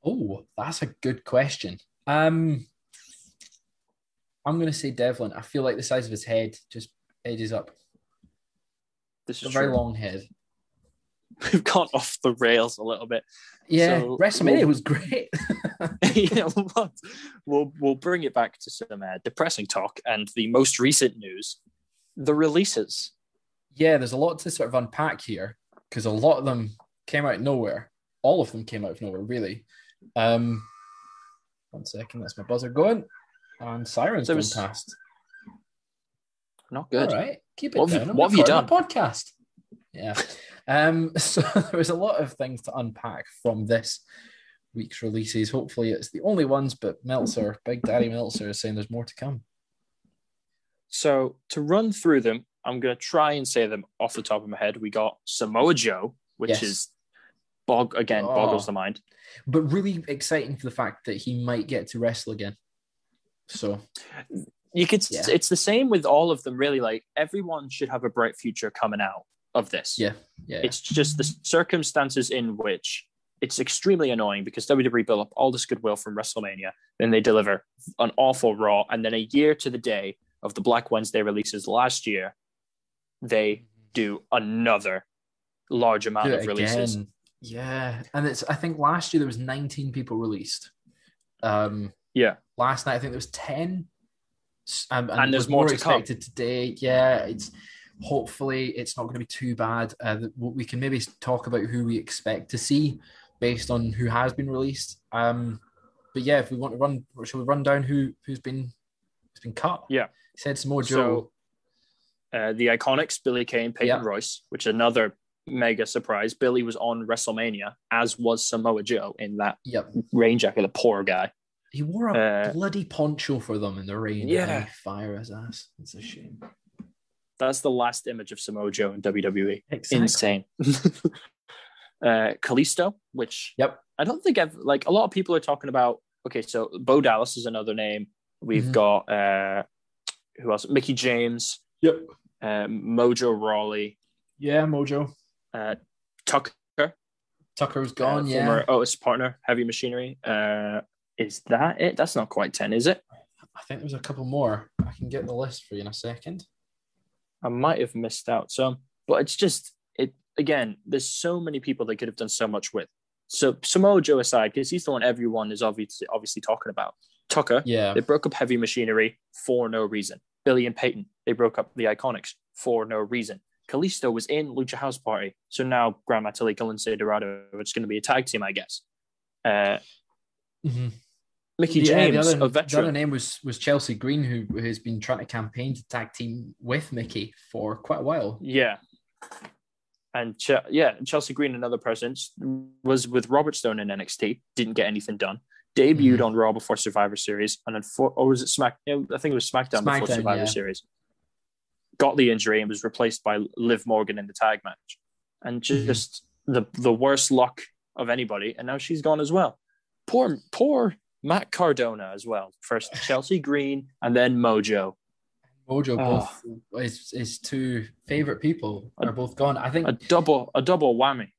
Oh, that's a good question. Um, I'm gonna say Devlin. I feel like the size of his head just edges up. This is a very true. long head. We've gone off the rails a little bit. Yeah, So- WrestleMania was great. what? We'll we'll bring it back to some uh, depressing talk and the most recent news, the releases. yeah, there's a lot to sort of unpack here because a lot of them came out of nowhere. All of them came out of nowhere, really. Um, one second, that's my buzzer going, and sirens There going was- past. Not good. All right, keep it What have you- what have you done? a podcast? Yeah. Um. So there was a lot of things to unpack from this week's releases. Hopefully, it's the only ones. But Meltzer, Big Daddy Meltzer, is saying there's more to come. So to run through them, I'm going to try and say them off the top of my head. We got Samoa Joe, which Yes. is bog again Oh. boggles the mind. But really exciting for the fact that he might get to wrestle again. So You could. Yeah. It's the same with all of them. Really, like everyone should have a bright future coming out of this. yeah, yeah, It's just the circumstances in which it's extremely annoying because WWE built up all this goodwill from WrestleMania, then they deliver an awful Raw, and then a year to the day of the Black Wednesday releases last year, they do another large amount of releases. again. Yeah, and it's I think last year there was 19 people released. Um, Yeah. Last night I think there was ten, um, And there's with more to come. expected today. Yeah, it's hopefully it's not going to be too bad. Uh, we can maybe talk about who we expect to see based on who has been released. Um, but yeah, if we want to run, shall we run down who who's been who's been cut? Yeah. He said Samoa Joe. So, uh, the Iconics, Billy Kay, Peyton Yeah. Royce, which is another mega surprise. Billy was on WrestleMania, as was Samoa Joe in that yep, rain jacket. The poor guy. He wore a Uh, bloody poncho for them in the rain. Yeah. and fire his ass. It's a shame. That's the last image of Samoa Joe in WWE. Exactly. insane. uh, Kalisto, which Yep. I don't think I've like a lot of people are talking about. Okay, so Bo Dallas is another name. We've Mhm. got uh, who else? Mickie James, Yep. um, Mojo Rawley, Yeah, Mojo. uh, Tucker, Tucker's uh, gone. yeah. former Otis partner, Heavy Machinery. Uh, is that it? That's not quite ten, is it? I think there's a couple more. I can get the list for you in a second. I might have missed out some, but it's just it again. There's so many people they could have done so much with. So Samoa Joe aside, because he's the one everyone is obviously obviously talking about. Tucker, Yeah. they broke up Heavy Machinery for no reason. Billy and Peyton, they broke up the Iconics for no reason. Kalisto was in Lucha House Party, so now Grand Metalik and Dorado, it's going to be a tag team, I guess. Uh, Mhm. Mickie Yeah, James, the other, a the other name was was Chelsea Green, who who has been trying to campaign to tag team with Mickie for quite a while. Yeah. And Ch- yeah, and Chelsea Green, another person, was with Robert Stone in NXT, didn't get anything done. Debuted Mhm. on Raw before Survivor Series, and then for, or was it Smack? I think it was SmackDown, before Survivor yeah. Series. Got the injury and was replaced by Liv Morgan in the tag match, and Mhm. just the the worst luck of anybody. And now she's gone as well. Poor poor Matt Cardona as well. First Chelsea Green, and then Mojo. Mojo, Oh. both his, his two favorite people are both gone. I think, A double a double whammy.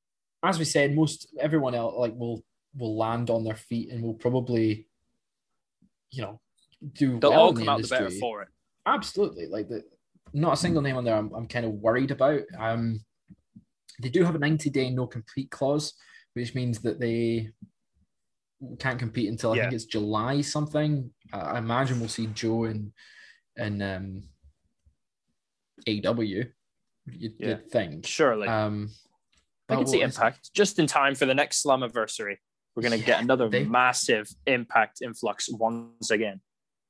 as we said, most everyone else like will will land on their feet and will probably, you know, do They'll well all in come out the better for it. Absolutely. Like the not a single name on there I'm, I'm kind of worried about. Um they do have a 90 day no compete clause, which means that they can't compete until I Yeah. think it's July something. I imagine we'll see Joe and and um AW. You'd, Yeah. you'd think. Surely. Um I can see impact just in time for the next Slammiversary. We're going to get another they- massive impact influx once again.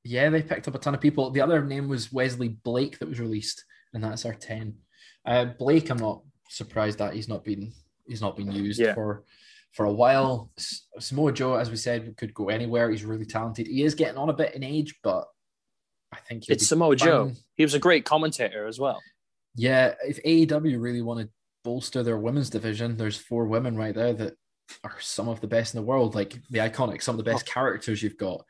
Yeah, they picked up a ton of people. The other name was Wesley Blake that was released, and that's our ten. Uh, Blake, I'm not surprised that he's not been he's not been used Yeah. for for a while. Samoa Joe, as we said, could go anywhere. He's really talented. He is getting on a bit in age, but I think It's Samoa Joe. He was a great commentator as well. Yeah, if AEW really want to bolster their women's division, there's four women right there that are some of the best in the world, like the iconic, some of the best oh. characters you've got.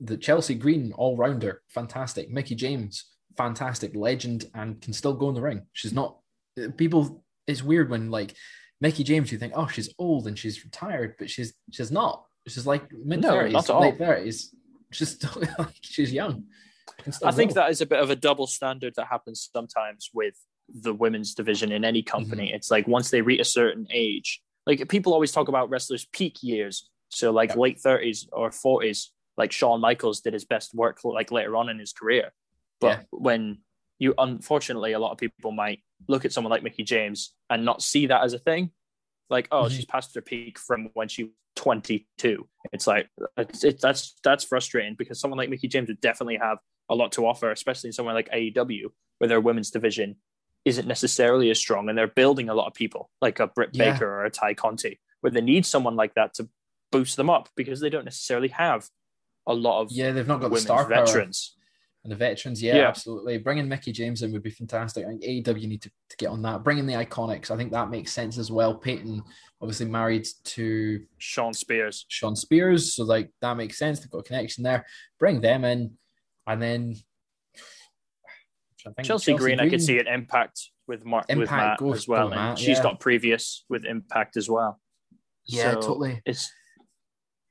The Chelsea Green, all rounder, fantastic. Mickie James, fantastic, legend, and can still go in the ring. She's not people. It's weird when like Mickie James, you think, oh, she's old and she's retired, but she's she's not. She's like mid not thirties, all. late thirties. She's still like she's young. I think that is a bit of a double standard that happens sometimes with the women's division in any company. Mm-hmm. It's like once they reach a certain age, like people always talk about wrestlers' peak years. So like Yeah. late thirties or forties, like Shawn Michaels did his best work like later on in his career. But Yeah. when you unfortunately a lot of people might look at someone like Mickie James and not see that as a thing. Like, oh, Mhm. she's past her peak from when she was 22. It's like it's, it, that's that's frustrating because someone like Mickie James would definitely have a lot to offer, especially in somewhere like AEW, where their women's division isn't necessarily as strong and they're building a lot of people like a Britt Yeah. Baker or a Tay Conti, where they need someone like that to boost them up because they don't necessarily have a lot of Yeah, they've not got the star power. And the veterans, yeah, Yeah. absolutely. Bringing Mickie James in would be fantastic. I think AEW need to, to get on that. Bringing the Iconics, I think that makes sense as well. Peyton, obviously married to Shawn Spears. Shawn Spears, so like that makes sense. They've got a connection there. Bring them in, and then think Chelsea, Green, I could see an impact with Mark with Matt as well. Matt, she's yeah. got previous with Impact as well. Yeah, So totally. It's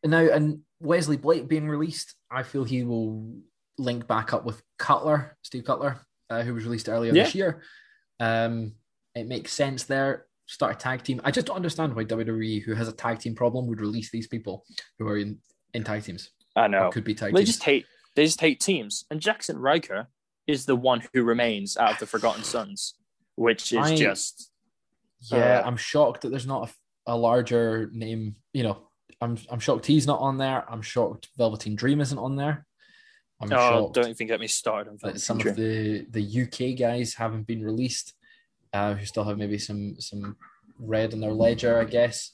And now, and Wesley Blake being released, I feel he will link back up with Cutler, Steve Cutler, uh, who was released earlier this year. Um, it makes sense there. Start a tag team. I just don't understand why WWE, who has a tag team problem, would release these people who are in, in tag teams. I Or know could be tag they teams. just hate they just hate teams. And Jaxson Ryker is the one who remains out of the Forgotten Sons, which is I- just Yeah, Uh, I'm shocked that there's not a, a larger name. You know, I'm I'm shocked he's not on there. I'm shocked Velveteen Dream isn't on there. I'm oh, shocked don't even get me started on that some of the the UK guys haven't been released, uh, who still have maybe some some red in their ledger, I guess.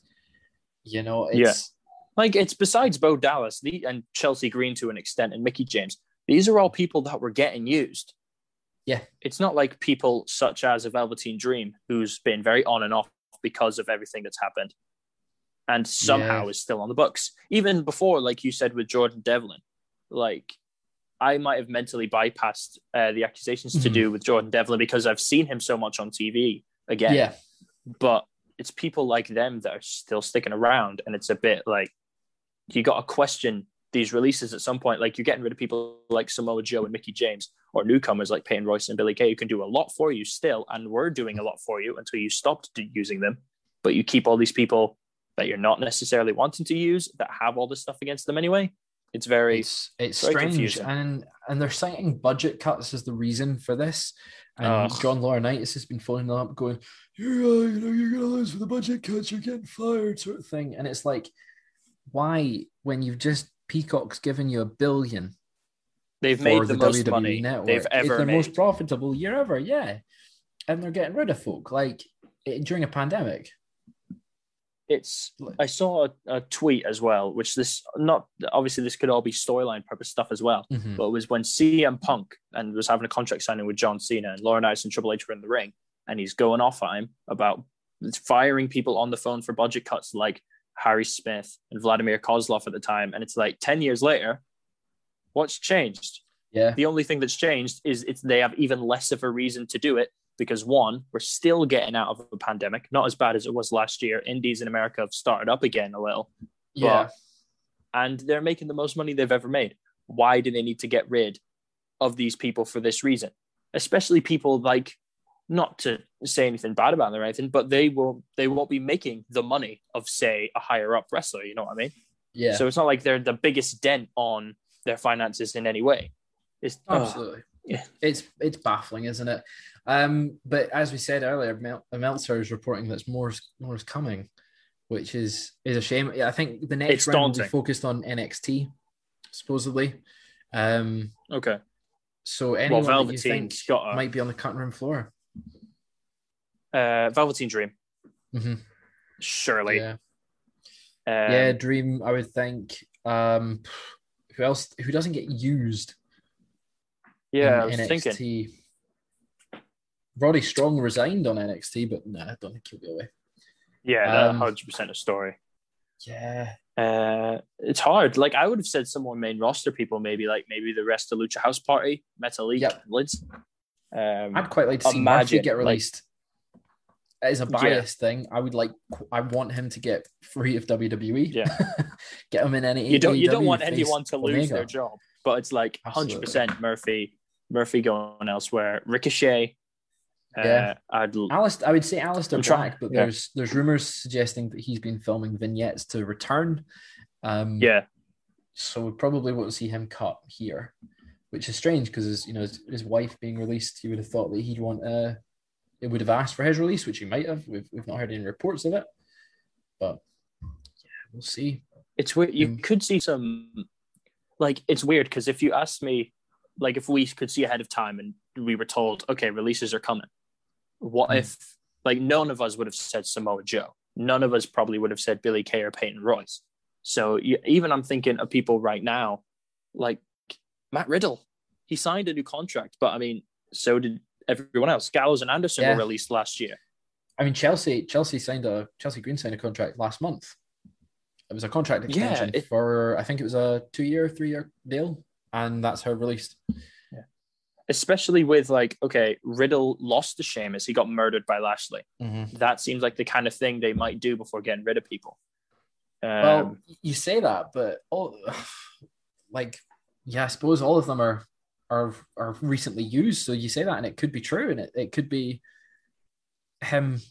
You know, it's Like it's besides Bo Dallas the, and Chelsea Green to an extent and Mickie James. These are all people that were getting used. Yeah. It's not like people such as a Velveteen Dream who's been very on and off because of everything that's happened and somehow Yeah. is still on the books. Even before, like you said with Jordan Devlin, like I might have mentally bypassed uh, the accusations to Mhm. do with Jordan Devlin because I've seen him so much on TV again. Yeah, but it's people like them that are still sticking around and it's a bit like you got to question these releases at some point. Like you're getting rid of people like samoa joe and mickie james or newcomers like peyton royce and billy kay who can do a lot for you still and we're doing a lot for you until you stopped using them. But you keep all these people that you're not necessarily wanting to use that have all this stuff against them anyway it's very it's it's very strange, confusing. and and they're citing budget cuts as the reason for this. And Ugh. John Laurinaitis has been phoning them up, going, "You're uh, you know you're gonna lose for the budget cuts. You're getting fired," sort of thing. And it's like, why when you've just Peacock's given you a billion they've made the, most WWE money network. they've it's ever their made most profitable year ever, yeah. And they're getting rid of folk like during a pandemic. It's I saw a, a tweet as well, which this not obviously this could all be storyline purpose stuff as well, Mhm. but it was when CM Punk and was having a contract signing with John Cena and Laurinaitis and Triple H were in the ring, and he's going off at him about firing people on the phone for budget cuts like Harry Smith and Vladimir Kozlov at the time, and it's like ten years later, what's changed? Yeah, The only thing that's changed is it's they have even less of a reason to do it because one, we're still getting out of a pandemic, not as bad as it was last year. Indies in America have started up again a little, yeah. and they're making the most money they've ever made. Why do they need to get rid of these people for this reason? Especially people like not to say anything bad about them or anything, but they will they won't be making the money of say a higher up wrestler. You know what I mean? yeah. So it's not like they're the biggest dent on their finances in any way. It's. Absolutely. Yeah. It's it's baffling, isn't it? Um, but as we said earlier, Mel- Meltzer is reporting that more is, more is coming, which is is a shame. Yeah, I think the next It's round will be focused on NXT, supposedly. Um, okay. so anyone that you think a- might be on the cutting room floor. Uh, Velveteen Dream, Mhm. surely. Yeah, Um, yeah. Dream. I would think. Um, who else? Who doesn't get used? Yeah. I was NXT? thinking. Roddy Strong resigned on NXT, but no, I don't think he'll be away. Yeah, Um, hundred percent a story. Yeah, Uh, it's hard. Like I would have said, some more main roster people, maybe like maybe the rest of Lucha House Party, Metal League, Yep. Lids. Um, I'd quite like to see Imagine, Murphy get like- released. As a Yeah. thing, I would like. I want him to get free of WWE. Yeah. get him in any. you don't you don't want anyone to lose Omega. their job, but it's like hundred percent Murphy, Murphy going elsewhere. Ricochet. Yeah. Uh, I'd Aleister, I would say Aleister trying, Black, but yeah. there's there's rumors suggesting that he's been filming vignettes to return. Um, yeah. So we probably won't see him cut here, which is strange because his you know his, his wife being released, you would have thought that he'd want uh it would have asked for his release, which he might have. We've we've not heard any reports of it, but yeah, we'll see. It's weird. You Mm. could see some, like, it's weird because if you asked me, like, if we could see ahead of time and we were told, okay, releases are coming. What Mm. if, like, none of us would have said Samoa Joe? None of us probably would have said Billy Kay or Peyton Royce. So you, even I'm thinking of people right now, like Matt Riddle. He signed a new contract, but I mean, so did everyone else. Gallows and Anderson Yeah. were released last year. I mean, Chelsea Chelsea signed a Chelsea Green signed a contract last month. It was a contract Yeah, extension it- for I think it was a two year, three year deal, and that's how it released. Especially with like, okay, Riddle lost to Sheamus. He got murdered by Lashley. Mm-hmm. That seems like the kind of thing they might do before getting rid of people. Um, Well, you say that, but all like yeah, I suppose all of them are are are recently used. So you say that, and it could be true, and it, it could be him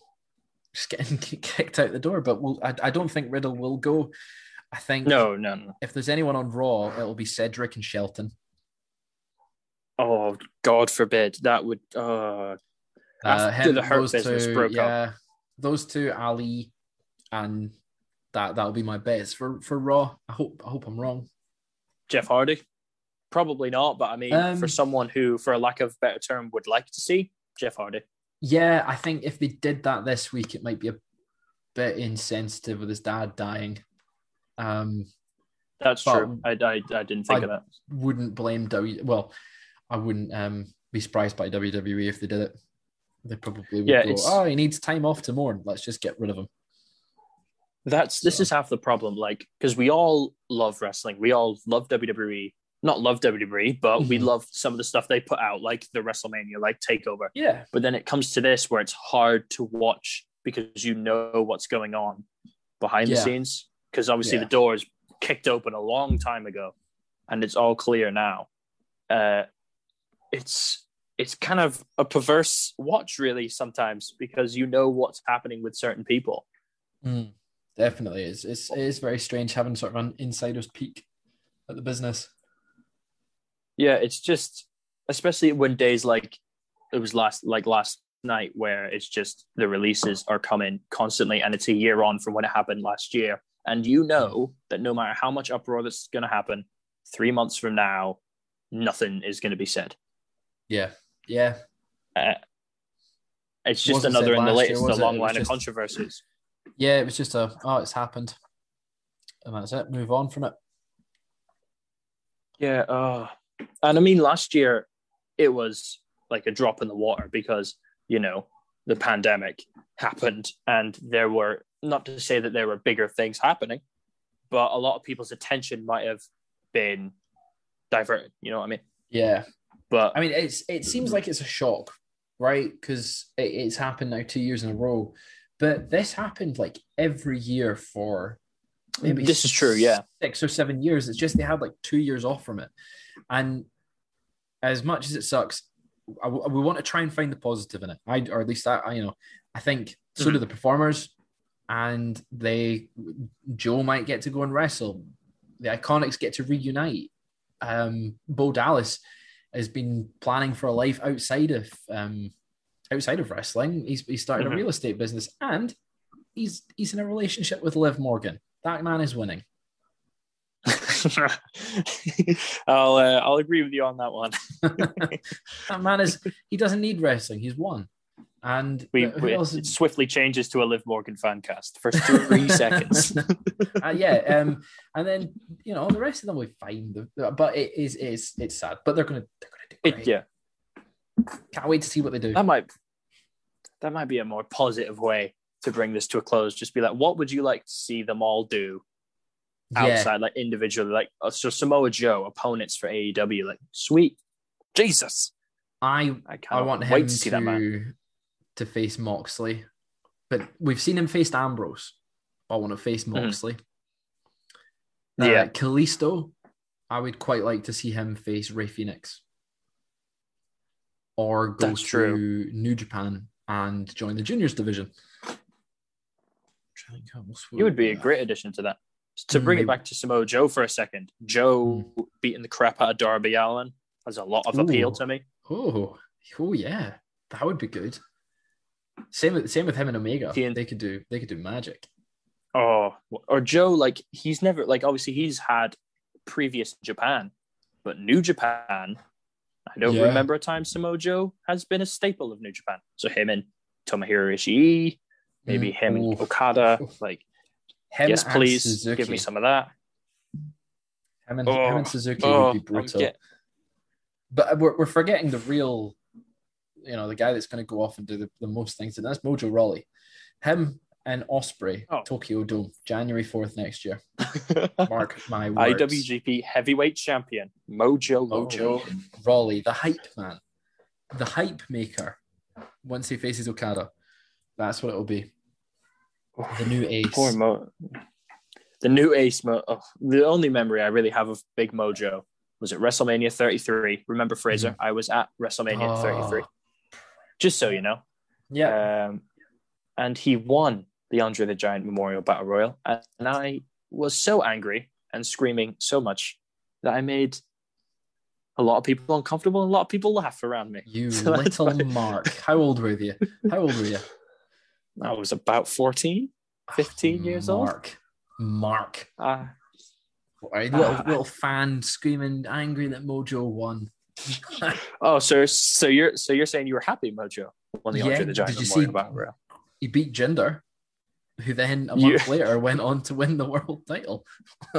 just getting kicked out the door. But we'll, I I don't think Riddle will go. I think no, no, no. if there's anyone on Raw, it'll be Cedric and Shelton. Oh, God forbid. That would. Uh, Uh, him, the Hurt those Business two, broke up. yeah, those two, Ali, and that that'll be my bets for for Raw. I hope I hope I'm wrong. Jeff Hardy? Probably not, but I mean, Um, for someone who, for a lack of a better term, would like to see Jeff Hardy. Yeah, I think if they did that this week, it might be a bit insensitive with his dad dying. Um, That's true. I, I, I didn't think I- of that. wouldn't blame W. Well, I wouldn't um be surprised by WWE if they did it. They probably would Yeah, go, "Oh, he needs time off to mourn. Let's just get rid of him." That's this So- is half the problem. Like, because we all love wrestling, we all love WWE. Not love WWE, but we Mhm. love some of the stuff they put out, like the WrestleMania, like Takeover. Yeah, But then it comes to this where it's hard to watch because you know what's going on behind the scenes. Because obviously Yeah. the doors kicked open a long time ago, and it's all clear now. Uh, it's it's kind of a perverse watch, really, sometimes because you know what's happening with certain people. Mm, definitely. It's, it's it is very strange having sort of an insider's peek at the business. Yeah, it's just especially when days like it was last like last night where it's just the releases are coming constantly and it's a year on from when it happened last year. And you know that no matter how much uproar that's gonna happen, three months from now, nothing is gonna be said. Yeah, yeah. Uh, it's just another in the year, latest a long line of controversies. Yeah, it was just a oh, it's happened, and that's it. Move on from it. Yeah, uh, and I mean, last year it was like a drop in the water because you know the pandemic happened, and there were not to say that there were bigger things happening, but a lot of people's attention might have been diverted. You know what I mean? Yeah, But I mean, it's it seems like it's a shock, right? Because it, it's happened now two years in a row, but this happened like every year for maybe This is true, yeah. six or seven years. It's just they had like two years off from it, and as much as it sucks, I, we want to try and find the positive in it. I or at least I, I you know, I think so do the performers, and they Joe might get to go and wrestle. The Iconics get to reunite. Um, Bo Dallas has been planning for a life outside of um, outside of wrestling. He's he started Mhm. a real estate business and he's he's in a relationship with Liv Morgan. That man is winning. I'll uh, I'll agree with you on that one. That man is he doesn't need wrestling. He's won. And We, we else it swiftly changes to a Liv Morgan fan cast for three seconds. uh, yeah, um, and then you know the rest of them we find, them, but it is is it's sad. But they're gonna they're gonna do It, yeah, Can't wait to see what they do. that might that might be a more positive way to bring this to a close. Just be like, what would you like to see them all do yeah, outside, like individually? Like, uh, so Samoa Joe opponents for AEW, like, sweet Jesus, I I I can't want wait him to see that man. to to face Moxley, but we've seen him face Ambrose. I want to face Mhm. Moxley. Yeah. uh, Kalisto. I would quite like to see him face Rey Fenix, or go That's to true. New Japan and join the juniors division. Trying to think else He would be a great addition to that. To bring Mm, it back to Samoa Joe for a second, Joe beating the crap out of Darby Allin has a lot of appeal Ooh. to me. Oh, oh yeah, that would be good. Same with same with him and Omega. He and- they could do they could do magic. Oh, or Joe, like he's never like obviously he's had previous Japan, but New Japan, I don't Yeah. remember a time Samoa Joe has been a staple of New Japan. So him and Tomohiro Ishii, maybe Mm, him and. Okada. Oof. Like, Him yes, please Suzuki. give me some of that. Him and, Oh, him and Suzuki Oh, would be brutal. get- But we're, we're forgetting the real, you know, the guy that's going to go off and do the, the most things, and that's Mojo Rawley. Him and Ospreay, Oh. Tokyo Dome, January 4th next year. Mark my words. IWGP Heavyweight Champion Mojo Mojo Rawley. The hype man, the hype maker. Once he faces Okada, that's what it'll be. The new ace. Poor Mo. The new Ace Mo. Oh, the only memory I really have of Big Mojo was at WrestleMania 33. Remember Fraser? I was at WrestleMania Oh. 33. Just so you know. Yeah, Um, and he won the Andre the Giant Memorial Battle Royal. And I was so angry and screaming so much that I made a lot of people uncomfortable and a lot of people laugh around me. you So little Mark. How old were you? How old were you? I was about 14. 15 years old? Mark. Mark. Uh, little, Ah. little fan screaming angry that Mojo won? oh, so so you're so you're saying you were happy Mojo won the Yeah, Andre the Giant did you Memorial see- Battle Royal? he beat Jinder, who then a You- month later went on to win the world title.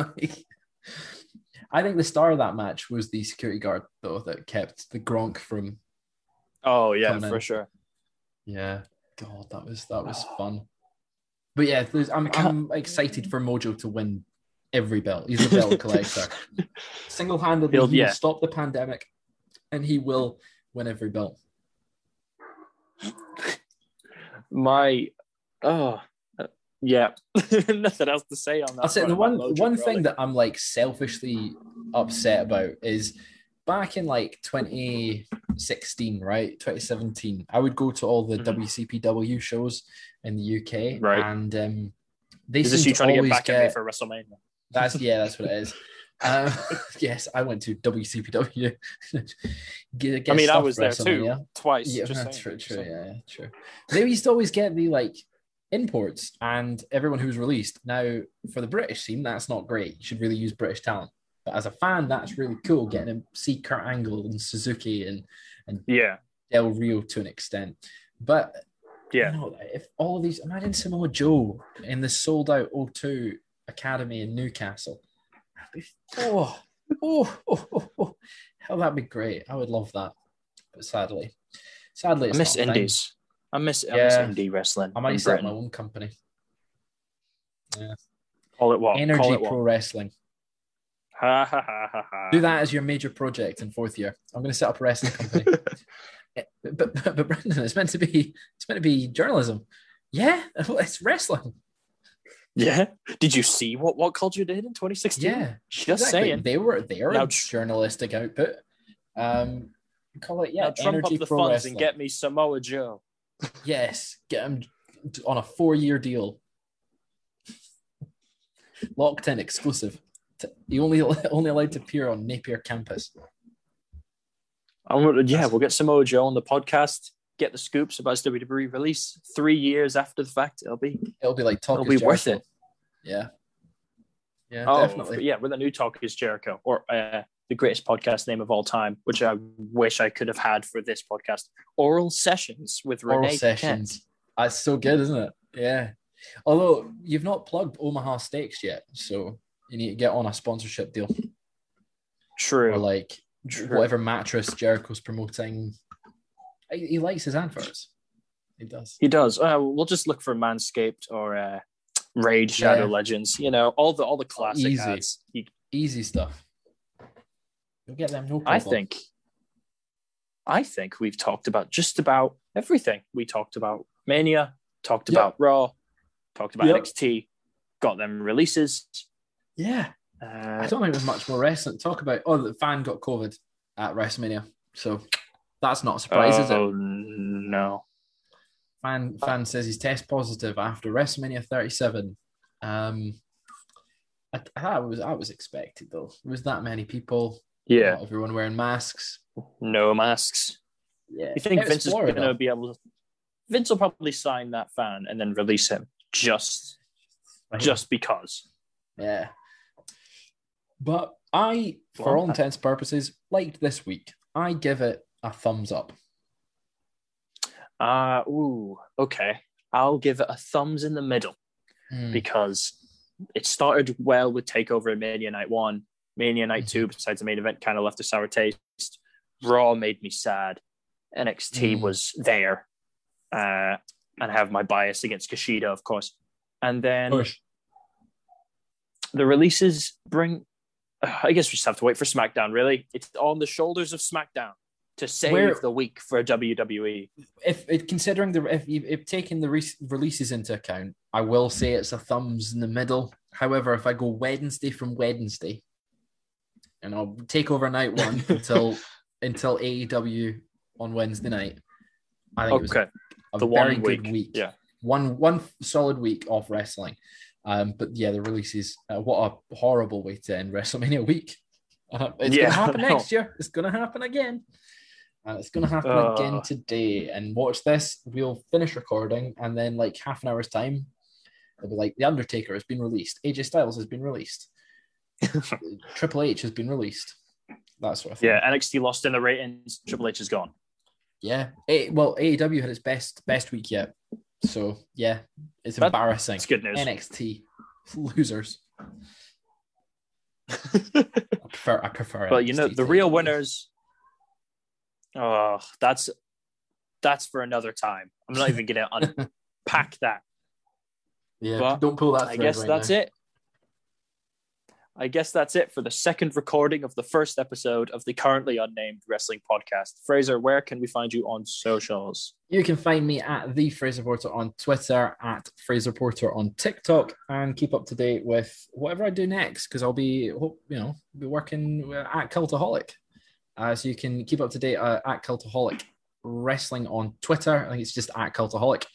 I think the star of that match was the security guard, though, that kept the Gronk from. Oh yeah, Coming in. for sure. Yeah, God, that was that was fun. But yeah, there's, I'm I'm excited for Mojo to win every belt. He's a belt collector. Single handedly, He'll- yeah. will stop the pandemic, and he will win every belt. My oh uh, yeah, nothing else to say on that. I'll say the one one thing that I'm like selfishly upset about is back in like 2016, right? 2017, I would go to all the Mhm. WCPW shows in the UK, Right. And um, they is this you trying to get back at me for WrestleMania? That's yeah, that's what it is. Um, yes, I went to WCPW. Get- get I mean, I was there too twice. Yeah, just that's true, saying. true, So- yeah, yeah, true. They used to always get the like imports and everyone who was released. Now, for the British scene, that's not great. You should really use British talent. But as a fan, mm-hmm. that's really cool getting to see Kurt Angle and Suzuki and Yeah, Del Rio to an extent. But yeah. you know, if all of these, imagine Samoa Joe in the sold out O2 Academy in Newcastle. Oh, oh, oh, oh, oh. Hell, that'd be great. I would love that. But sadly, sadly, I miss not indies. I miss I miss indie wrestling. I might in set up my own company. Yeah. Call it what? Energy Call it Pro what? Wrestling. Ha ha ha ha ha. Do that as your major project in fourth year. I'm going to set up a wrestling company. Eh, but, but, but Brendan, it's meant to be it's meant to be journalism. Yeah, it's wrestling. Yeah. Did you see what WhatCulture did in 2016? Yeah, Just exactly. saying. They were they are Now journalistic output. Um, call it yeah. now trump Energy up the funds Wrestling. and get me Samoa Joe. yes, get him on a four year deal, locked in, exclusive. T- You only only allowed to appear on Napier campus. Gonna, yeah, we'll get Samoa Joe on the podcast. Get the scoops about his WWE release three years after the fact. It'll be It'll be like talk. It'll be worth it. Yeah, yeah, oh definitely. yeah, with a new talk is Jericho or uh, the greatest podcast name of all time, which I wish I could have had for this podcast. Oral sessions with Oral Renee sessions. That's so good, isn't it? Yeah. Although you've not plugged Omaha Steaks yet, so you need to get on a sponsorship deal True. or like True. whatever mattress Jericho's promoting. He he likes his adverts. He does. He does. Uh, we'll just look for Manscaped or uh, Raid Shadow Yeah. Legends. You know, all the all the classic Easy. ads. He- Easy stuff. You'll get them no problem. I think. I think we've talked about just about everything. We talked about Mania, talked Yep. about Raw, talked about Yep. NXT, got them releases. Yeah. Uh, I don't think there's much more wrestling to talk about. Oh, the fan got COVID at WrestleMania. So that's not a surprise, is it? oh no. Fan fan says he's test positive after WrestleMania 37. Um, I, I was I was expected though. It was that many people. Yeah, Not everyone wearing masks. no masks. Yeah, You think Vince is going to be able to? Vince will probably sign that fan and then release him just just because. yeah. But I, for Well, all intents and purposes, liked this week. I give it a thumbs up. Uh, ooh, okay. I'll give it a thumbs in the middle Mm. because it started well with Takeover and Mania Night One. Mania Night Mhm. Two, besides the main event, kind of left a sour taste. Raw made me sad. NXT Mm. was there, uh, and I have my bias against Kushida, of course. And then Push. the releases bring. I guess we just have to wait for SmackDown. Really, it's on the shoulders of SmackDown to save Where- the week for. WWE. If, if considering the if if taking the re- releases into account, I will say it's a thumbs in the middle. However, if I go Wednesday from Wednesday, and I'll take over night one until until AEW on Wednesday night, I think it was Okay, a the very one good week, week. yeah. one one solid week of wrestling. Um, but yeah, the releases. Uh, what a horrible way to end WrestleMania week. Uh, it's Yeah, gonna happen next year. It's gonna happen again. Uh, it's gonna happen Uh. again today. And watch this. We'll finish recording, and then like half an hour's time, it'll be like the Undertaker has been released. AJ Styles has been released. Triple H has been released. That sort of thing. yeah, NXT lost in the ratings. Triple H is gone. Yeah. A- well, AEW had its best best week yet. So yeah, it's embarrassing. That's good news. NXT losers. I prefer. I prefer. But you know, the real winners. Oh, that's that's for another time. I'm not even gonna unpack that. Yeah, but don't pull that. I guess right that's now. it. I guess that's it for the second recording of the first episode of the currently unnamed wrestling podcast. Fraser, where can we find you on socials? You can find me at the Fraser Porter on Twitter, at Fraser Porter on TikTok, and keep up to date with whatever I do next because I'll be, you know, be working at Cultaholic. Uh, so you can keep up to date uh, at Cultaholic Wrestling on Twitter. I think it's just at Cultaholic,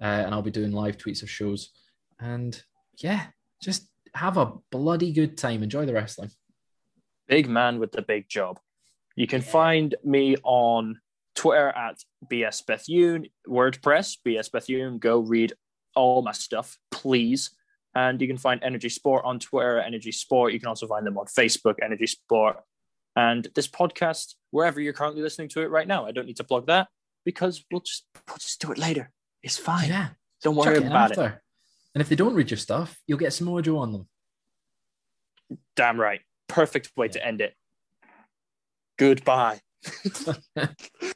uh, and I'll be doing live tweets of shows. And yeah, just have a bloody good time. Enjoy the wrestling. Big man with the big job. You can find me on Twitter at BS Bethune, WordPress, BS Bethune. Go read all my stuff, please. And you can find Energy Sport on Twitter, Energy Sport. You can also find them on Facebook, Energy Sport. And this podcast, wherever you're currently listening to it right now. I don't need to plug that because we'll just, we'll just do it later. It's fine. Yeah, Don't worry about it. And if they don't read your stuff, you'll get Samoa Joe on them. Damn right. Perfect way to end it. Goodbye.